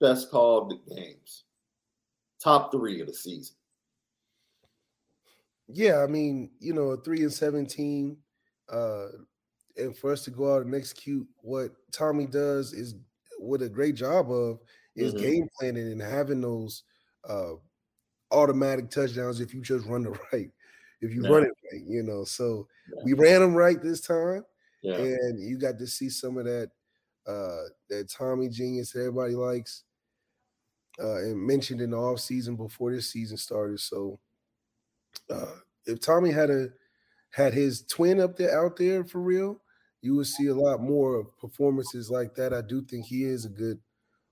best called the games. Top three of the season. yeah, I mean, you know, a three and seventeen, uh, and for us to go out and execute what Tommy does is what a great job of is Mhm. game planning and having those uh automatic touchdowns if you just run the right, if you Yeah. run it right, you know. So Yeah. we ran them right this time, Yeah. and you got to see some of that uh that Tommy genius that everybody likes. Uh, and mentioned in the off season before this season started. So uh, if Tommy had a had his twin up there out there for real, you would see a lot more of performances like that. I do think he is a good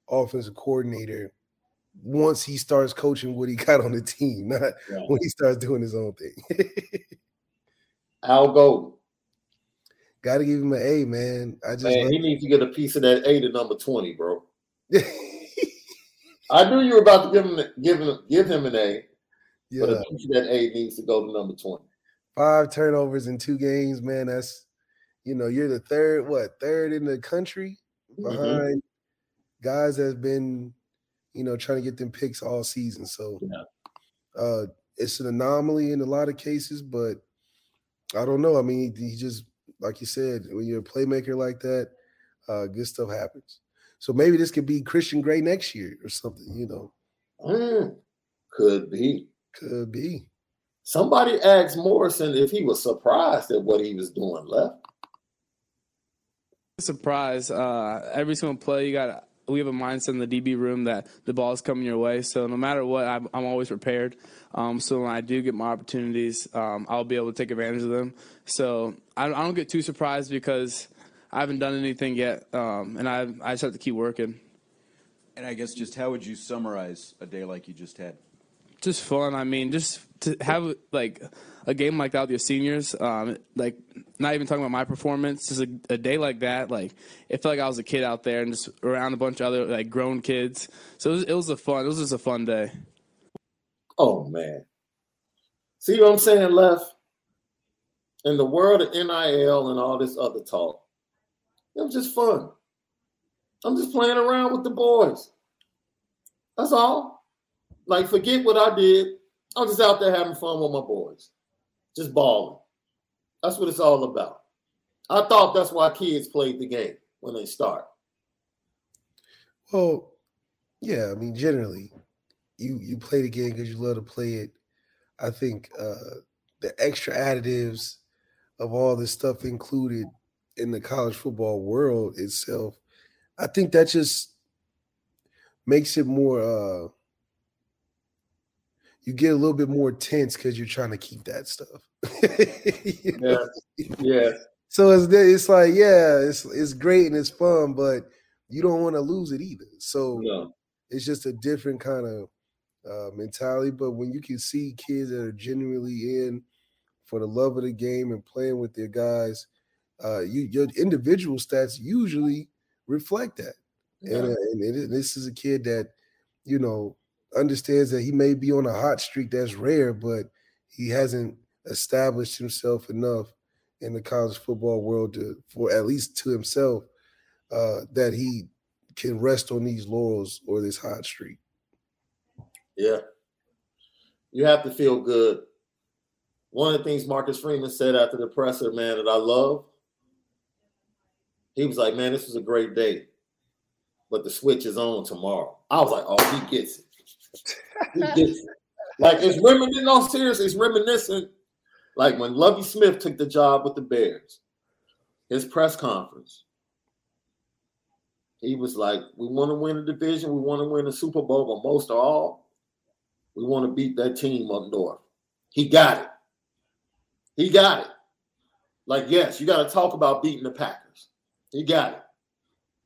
offensive coordinator once he starts coaching what he got on the team, not Yeah. when he starts doing his own thing. Al Golden. Got to give him an A, man. I just Man, he needs to get a piece of that A to number 20, bro. I knew you were about to give him give him give him an A, but yeah, of that A needs to go to number 20. five turnovers in two games, man. That's you know you're the third, what third in the country Mhm. behind guys that's been, you know, trying to get them picks all season. So Yeah. uh it's an anomaly in a lot of cases, but I don't know. I mean, he just like you said, when you're a playmaker like that, uh good stuff happens. So maybe this could be Christian Gray next year or something, you know. Mm, could be. Could be. Somebody asked Morrison if he was surprised at what he was doing left. surprise. Uh, every single play, you got. We have a mindset in the DB room that the ball is coming your way. So no matter what, I'm, I'm always prepared. Um, so when I do get my opportunities, um, I'll be able to take advantage of them. So I, I don't get too surprised because I haven't done anything yet, um, and I I just have to keep working. And I guess just how would you summarize a day like you just had? just fun. I mean, just to have like a game like that with your seniors, um, like not even talking about my performance, just a, a day like that, like it felt like I was a kid out there and just around a bunch of other like grown kids. So it was, it was a fun. It was just a fun day. Oh man. See what I'm saying, left? In the world of NIL and all this other talk, it was just fun. I'm just playing around with the boys. That's all. Like, forget what I did. I'm just out there having fun with my boys. Just balling. That's what it's all about. I thought that's why kids played the game when they start. Well, yeah, I mean, generally, you you play the game because you love to play it. I think uh, the extra additives of all this stuff included in the college football world itself, I think that just makes it more. Uh, you get a little bit more tense because you're trying to keep that stuff. Know? Yeah. So it's it's like yeah, it's it's great and it's fun, but you don't want to lose it either. So No. it's just a different kind of uh, mentality. But when you can see kids that are genuinely in for the love of the game and playing with their guys, uh, you your individual stats usually reflect that. Yeah. And, uh, and it- this is a kid that you know understands that he may be on a hot streak that's rare, but he hasn't established himself enough in the college football world to for at least to himself uh, that he can rest on these laurels or this hot streak. Yeah. You have to feel good. One of the things Marcus Freeman said after the presser, man, that I love, he was like, man, this was a great day, but the switch is on tomorrow. I was like, oh, he gets it. He gets it. Like, it's reminiscent, no, seriously, it's reminiscent. Like when Lovie Smith took the job with the Bears, his press conference, he was like, we want to win a division, we want to win a Super Bowl, but most of all, we want to beat that team up north. He got it. He got it. Like, yes, you got to talk about beating the Packers. He got it.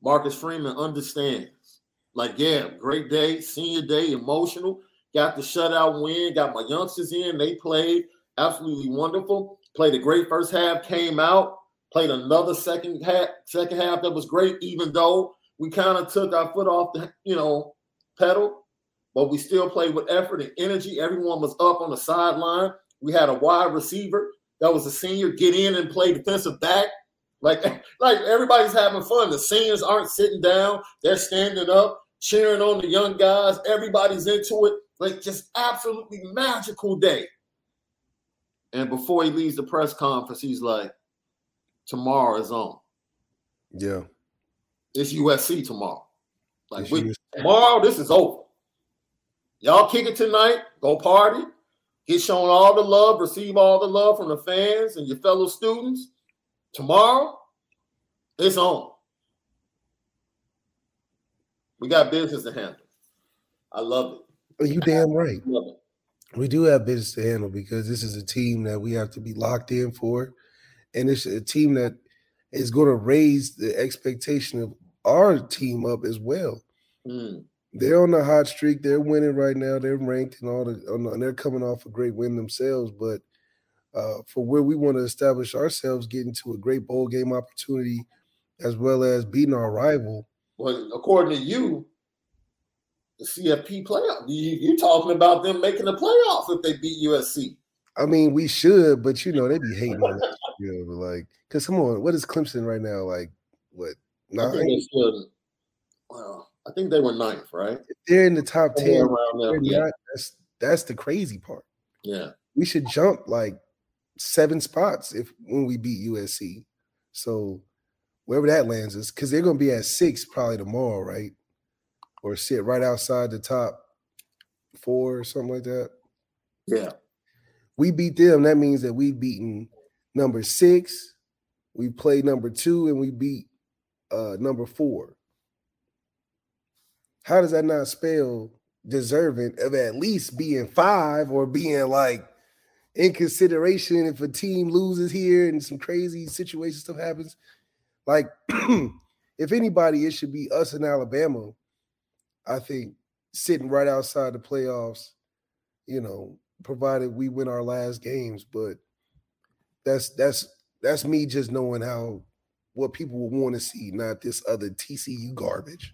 Marcus Freeman understands. Like, yeah, great day, senior day, emotional. got the shutout win, got my youngsters in. They played absolutely wonderful. Played a great first half, came out, played another second half, second half that was great, even though we kind of took our foot off the, you know, pedal, but we still played with effort and energy. Everyone was up on the sideline. We had a wide receiver that was a senior get in and play defensive back. Like, like everybody's having fun. The seniors aren't sitting down, they're standing up, cheering on the young guys. Everybody's into it. Like, just absolutely magical day. And before he leaves the press conference, he's like, tomorrow is on. Yeah. It's USC tomorrow. Like we, tomorrow, this is over. Y'all kick it tonight, go party, get shown all the love, receive all the love from the fans and your fellow students. Tomorrow, it's on. We got business to handle. I love it. Are you damn right? We do have business to handle because this is a team that we have to be locked in for. And it's a team that is going to raise the expectation of our team up as well. Mm. They're on the hot streak. They're winning right now. They're ranked and all the, and they're coming off a great win themselves. But uh, for where we want to establish ourselves, getting to a great bowl game opportunity, as well as beating our rival. Well, according to you, the CFP playoff. You, are talking about them making the playoffs if they beat USC. I mean, we should, but you know they be hating on us. You know, like, cause come on, what is Clemson right now? Like, what? Nine? I think they should. Well, I think they were ninth, right? If they're in the top ten. Around yeah. Not, that's that's the crazy part. Yeah, we should jump like seven spots if when we beat USC. So wherever that lands us, because they're gonna be at six probably tomorrow, right? Or sit right outside the top four or something like that. Yeah. We beat them. That means that we've beaten number six, we played number two, and we beat uh number four. How does that not spell deserving of at least being five or being like in consideration if a team loses here and some crazy situation stuff happens? Like, if anybody, it should be us in Alabama. I think sitting right outside the playoffs, you know, provided we win our last games. But that's that's that's me just knowing how what people will want to see, not this other TCU garbage.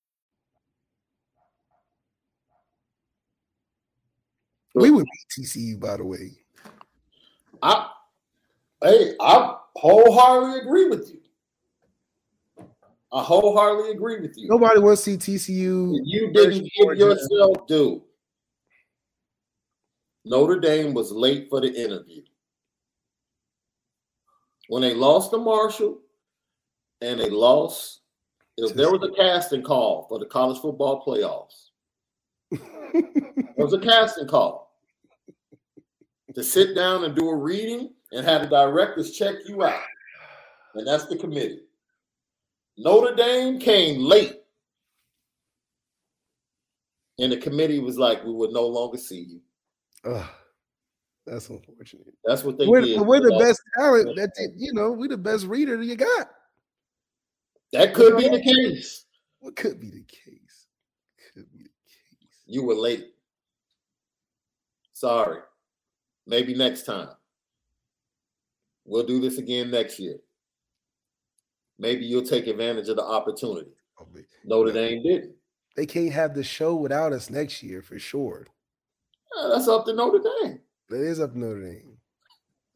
We would beat TCU, by the way. I, hey, I wholeheartedly agree with you. I wholeheartedly agree with you. Nobody wants to see TCU. You didn't give yourself due. Notre Dame was late for the interview. When they lost to Marshall and they lost, if there was a casting call for the college football playoffs, it was a casting call to sit down and do a reading and have the directors check you out. And that's the committee. Notre Dame came late. And the committee was like, we would no longer see you. Ugh, that's unfortunate. That's what they we're, did. We're the uh, best talent. That you know, we're the best reader you got. That could be the case. What could be the case? could be the case? You were late. Sorry. Maybe next time. We'll do this again next year. Maybe you'll take advantage of the opportunity. Notre Dame didn't. They can't have the show without us next year for sure. Yeah, that's up to Notre Dame. That is up to Notre Dame.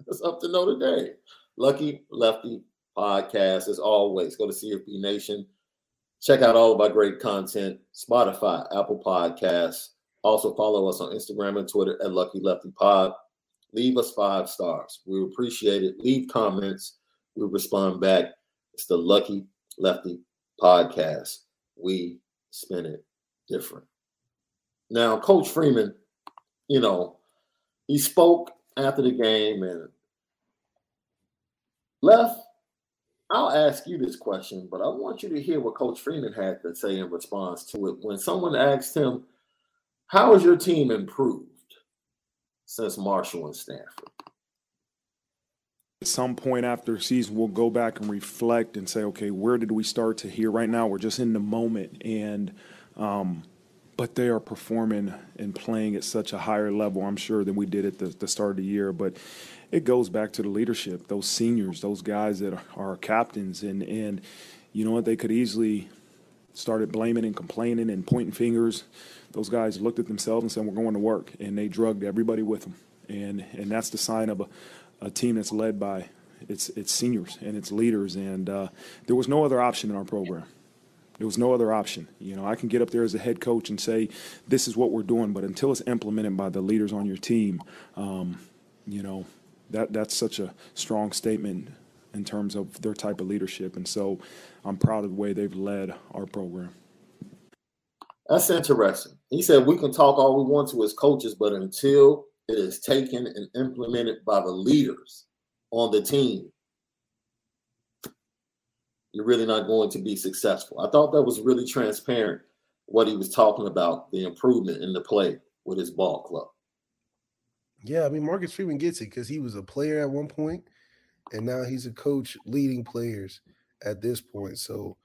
That's up to Notre Dame. Lucky Lefty podcast, as always. Go to CFB Nation. Check out all of our great content Spotify, Apple Podcasts. Also, follow us on Instagram and Twitter at Lucky Lefty Pod. Leave us five stars. We appreciate it. Leave comments. We respond back. It's the Lucky Lefty Podcast. We spin it different. Now, Coach Freeman, you know, he spoke after the game and left. I'll ask you this question, but I want you to hear what Coach Freeman had to say in response to it. When someone asked him, How has your team improved since Marshall and Stanford? At some point after season, we'll go back and reflect and say, okay, where did we start to here? Right now, we're just in the moment, and um, but they are performing and playing at such a higher level, I'm sure, than we did at the, the start of the year. But it goes back to the leadership, those seniors, those guys that are, captains, and and you know what, they could easily started blaming and complaining and pointing fingers. Those guys looked at themselves and said, "We're going to work," and they drugged everybody with them, and and that's the sign of a, a team that's led by its its seniors and its leaders. And uh, there was no other option in our program. There was no other option. You know, I can get up there as a head coach and say, "This is what we're doing," but until it's implemented by the leaders on your team, um, you know, that that's such a strong statement in terms of their type of leadership. And so, I'm proud of the way they've led our program. That's interesting. He said we can talk all we want to as coaches, but until it is taken and implemented by the leaders on the team, you're really not going to be successful. I thought that was really transparent what he was talking about the improvement in the play with his ball club. Yeah, I mean Marcus Freeman gets it because he was a player at one point, and now he's a coach leading players at this point. So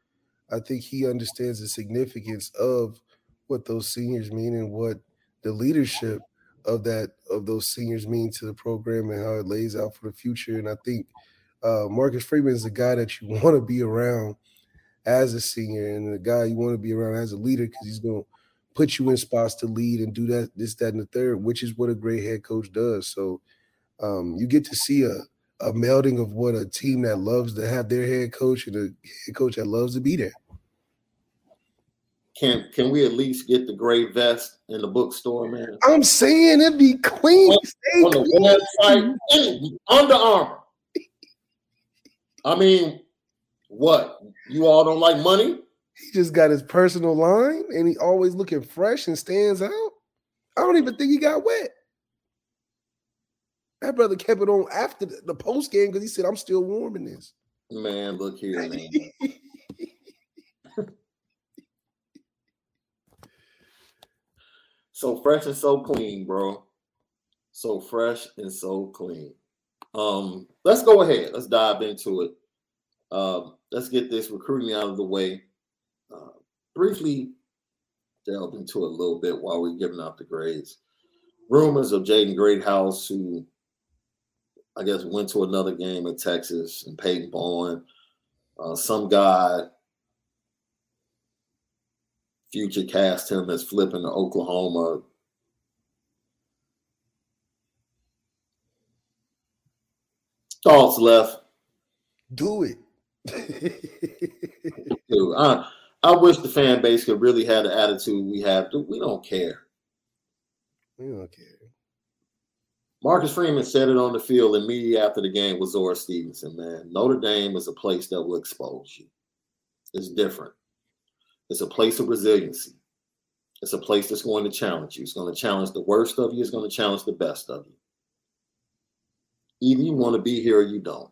I think he understands the significance of what those seniors mean and what the leadership of that of those seniors mean to the program and how it lays out for the future. And I think uh, Marcus Freeman is the guy that you want to be around as a senior and the guy you want to be around as a leader because he's going to put you in spots to lead and do that, this, that, and the third, which is what a great head coach does. So um, you get to see a, a melding of what a team that loves to have their head coach and a head coach that loves to be there. Can can we at least get the gray vest in the bookstore, man? I'm saying it'd be clean. On, on the website, Under Armour. I mean, what? You all don't like money? He just got his personal line and he always looking fresh and stands out. I don't even think he got wet. That brother kept it on after the, the post game because he said, I'm still warm in this. Man, look here, man. so fresh and so clean, bro. So fresh and so clean. Um, let's go ahead. Let's dive into it. Um, let's get this recruiting out of the way. Uh, briefly delve into it a little bit while we're giving out the grades. Rumors of Jaden Greathouse, who I guess went to another game in Texas, and Peyton Bowen. Uh, some guy, future cast him as flipping to Oklahoma. Thoughts left. Do it. Dude, I, I wish the fan base could really have the attitude we have. We don't care. We don't care. Marcus Freeman said it on the field immediately after the game with Zora Stephenson, man. Notre Dame is a place that will expose you. It's different. It's a place of resiliency. It's a place that's going to challenge you. It's going to challenge the worst of you. It's going to challenge the best of you. Either you want to be here or you don't.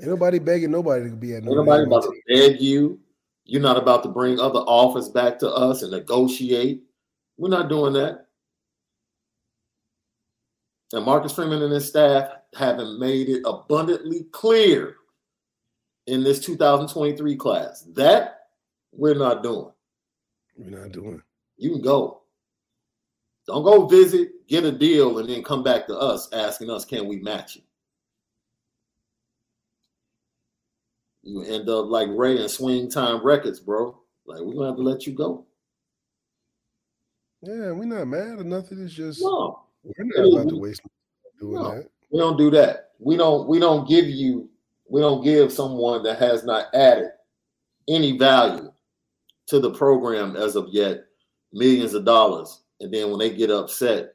Ain't nobody begging nobody to be at Ain't nobody about to beg you. You're not about to bring other offers back to us and negotiate. We're not doing that. And Marcus Freeman and his staff haven't made it abundantly clear in this 2023 class that we're not doing. We're not doing. You can go. Don't go visit, get a deal, and then come back to us asking us, can we match it? you end up like Ray and Swing Time Records, bro. Like we're gonna have to let you go. Yeah, we're not mad or nothing. It's just No, we're not about to waste doing No. that. we don't do that. We don't we don't give you we don't give someone that has not added any value to the program as of yet millions of dollars. And then when they get upset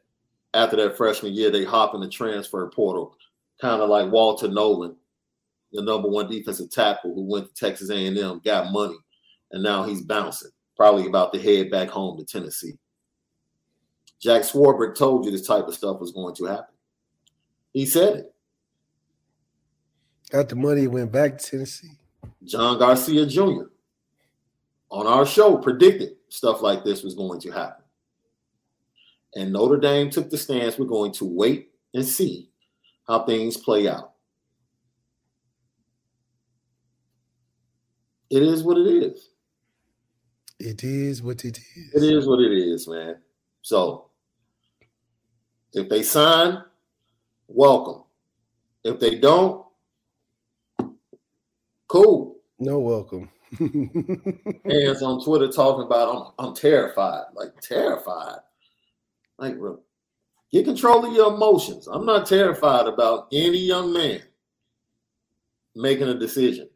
after that freshman year, they hop in the transfer portal, kind of like Walter Nolan, the number one defensive tackle who went to Texas A&M, got money, and now he's bouncing, probably about to head back home to Tennessee. Jack Swarbrick told you this type of stuff was going to happen. He said it. Got the money, went back to Tennessee. John Garcia Jr. on our show predicted stuff like this was going to happen. And Notre Dame took the stance we're going to wait and see how things play out. It is what it is. It is what it is. It is what it is, man. So if they sign, welcome. If they don't, cool. No welcome. Hands on Twitter talking about I'm I'm terrified. Like terrified. Like get control of your emotions. I'm not terrified about any young man making a decision.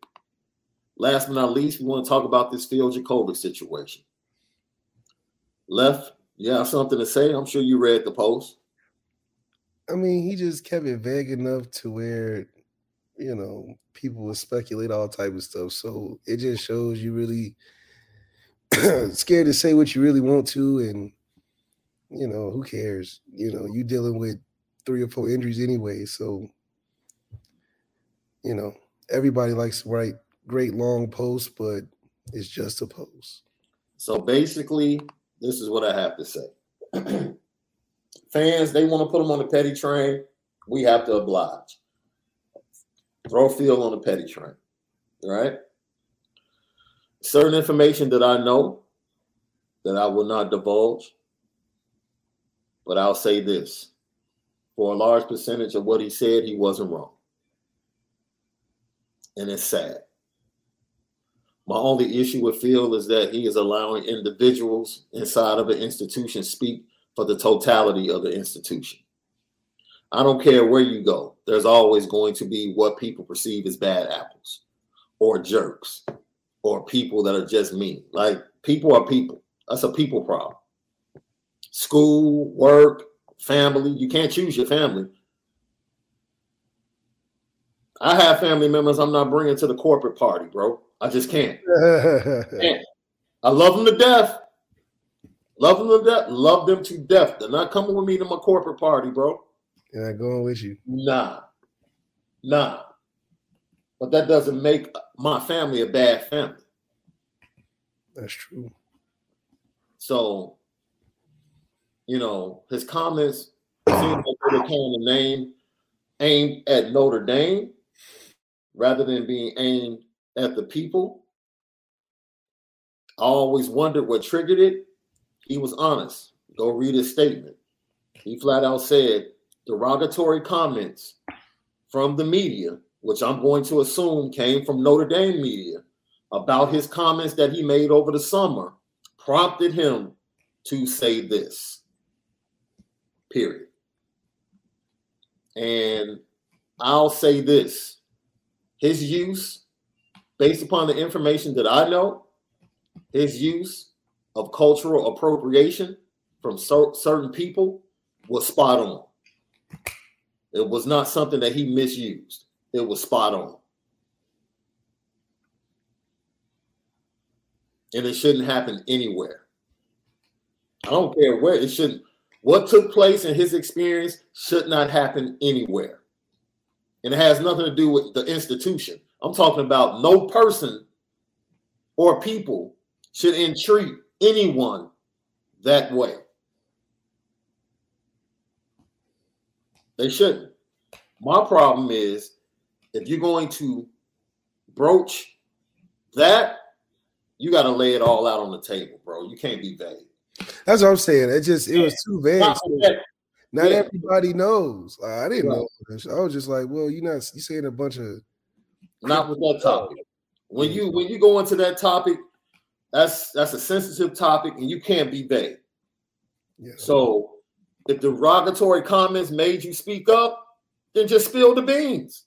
Last but not least, we want to talk about this Phil Jurkovec situation. Left, you have something to say? I'm sure you read the post. I mean, he just kept it vague enough to where, you know, people would speculate all type of stuff. So it just shows you really scared to say what you really want to, and you know, who cares? You know, you dealing with three or four injuries anyway. So, you know, everybody likes to write great long posts, but it's just a post. So basically, this is what I have to say. Fans, they want to put them on the petty train. We have to oblige. Throw Phil on the petty train. Right. Certain information that I know that I will not divulge, but I'll say this. For a large percentage of what he said, he wasn't wrong. And it's sad. My only issue with Phil is that he is allowing individuals inside of an institution speak for the totality of the institution. I don't care where you go, there's always going to be what people perceive as bad apples or jerks or people that are just mean. Like people are people. That's a people problem. School, work, family. You can't choose your family. I have family members I'm not bringing to the corporate party, bro. I just can't. can't. I love them to death. Love them to death. Love them to death. They're not coming with me to my corporate party, bro. They're not going with you. Nah. Nah. But that doesn't make my family a bad family. That's true. So, you know, his comments seem like they were of name aimed at Notre Dame rather than being aimed at the people. I always wondered what triggered it. He was honest. Go read his statement. He flat out said derogatory comments from the media, which I'm going to assume came from Notre Dame media, about his comments that he made over the summer prompted him to say this. Period. And I'll say this his use, based upon the information that I know, his use of cultural appropriation from cer- certain people was spot on. It was not something that he misused, it was spot on. And it shouldn't happen anywhere. I don't care where it shouldn't. What took place in his experience should not happen anywhere. And it has nothing to do with the institution. I'm talking about no person or people should entreat anyone that way. They shouldn't. My problem is if you're going to broach that, you got to lay it all out on the table, bro. You can't be vague. That's what I'm saying. It just it was too vague. Not that- Not Yeah. everybody knows. Like, I didn't know. I was just like, well, you're not. You saying a bunch of Not with that topic. When you when you go into that topic, that's that's a sensitive topic, and you can't be vague. Yeah. So if derogatory comments made you speak up, then just spill the beans.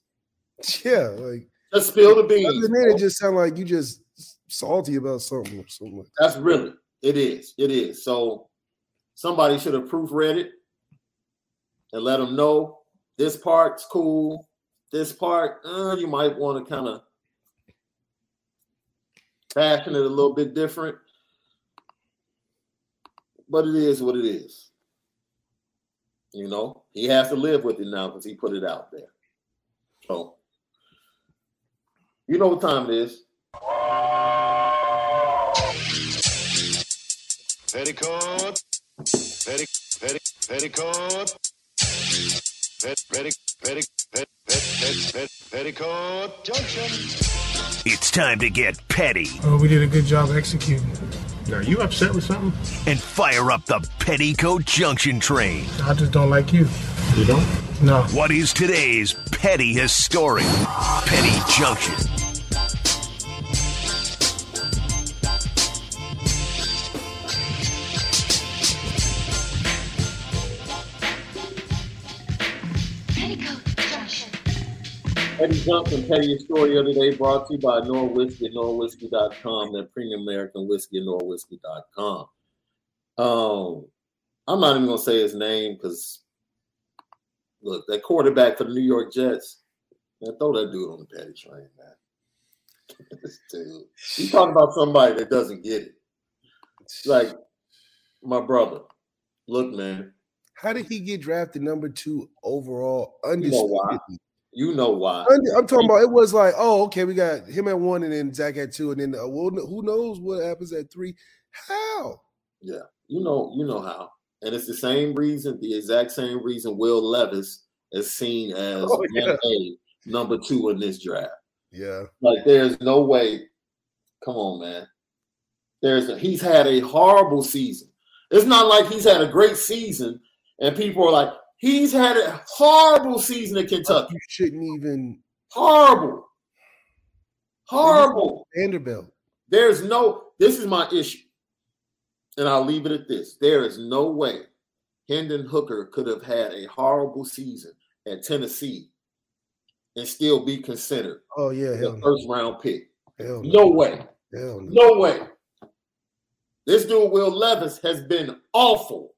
Yeah, like Just spill the beans. other than that, it just sound like you just salty about something or something. Like That's really it is. It is. So somebody should have proofread it and let them know this part's cool. This part, uh, you might want to kind of fashion it a little bit different. But it is what it is. You know, he has to live with it now because he put it out there. So, you know what time it is. Petticoat. Petti, petti, petticoat. Pet, petti, petti, pet, pet, pet, pet, petticoat junction. It's time to get petty Oh, we did a good job executing. Are you upset with something? and fire up the Petticoat Junction train. I just don't like you. You don't? No. What is today's petty historic Petty Junction? Petty Johnson, Petty Story of the Day, brought to you by Nora Whiskey at norawhiskey.com, that premium American whiskey at norawhiskey.com. Um, I'm not even going to say his name because, look, that quarterback for the New York Jets, man, throw that dude on the petty train, man. this dude. You talking about somebody that doesn't get it. Like, my brother, look, man, How did he get drafted number two overall? you know. Undisputed. You know why. I'm talking about it was like, oh, okay, we got him at one and then Zach at two, and then uh, well, who knows what happens at three? How? Yeah, you know, you know how. And it's the same reason, the exact same reason Will Levis is seen as Oh, yeah. Number two in this draft. Yeah. Like there's no way. Come on, man. There's a, he's had a horrible season. It's not like he's had a great season and people are like, he's had a horrible season at oh, Kentucky. You shouldn't even Horrible. Horrible. Vanderbilt. There's no, this is my issue. And I'll leave it at this. There is no way Hendon Hooker could have had a horrible season at Tennessee and still be considered Oh yeah, the no. first round pick. Hell No way. Hell no. No way. This dude, Will Levis, has been awful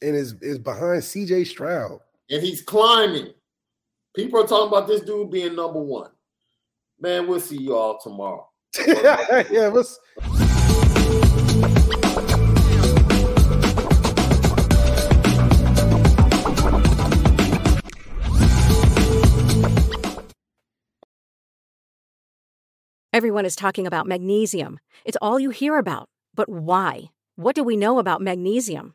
And is is behind CJ Stroud. and he's climbing. People are talking about this dude being number one. Man, we'll see you all tomorrow. yeah, what's Everyone is talking about magnesium. It's all you hear about. But why? What do we know about magnesium?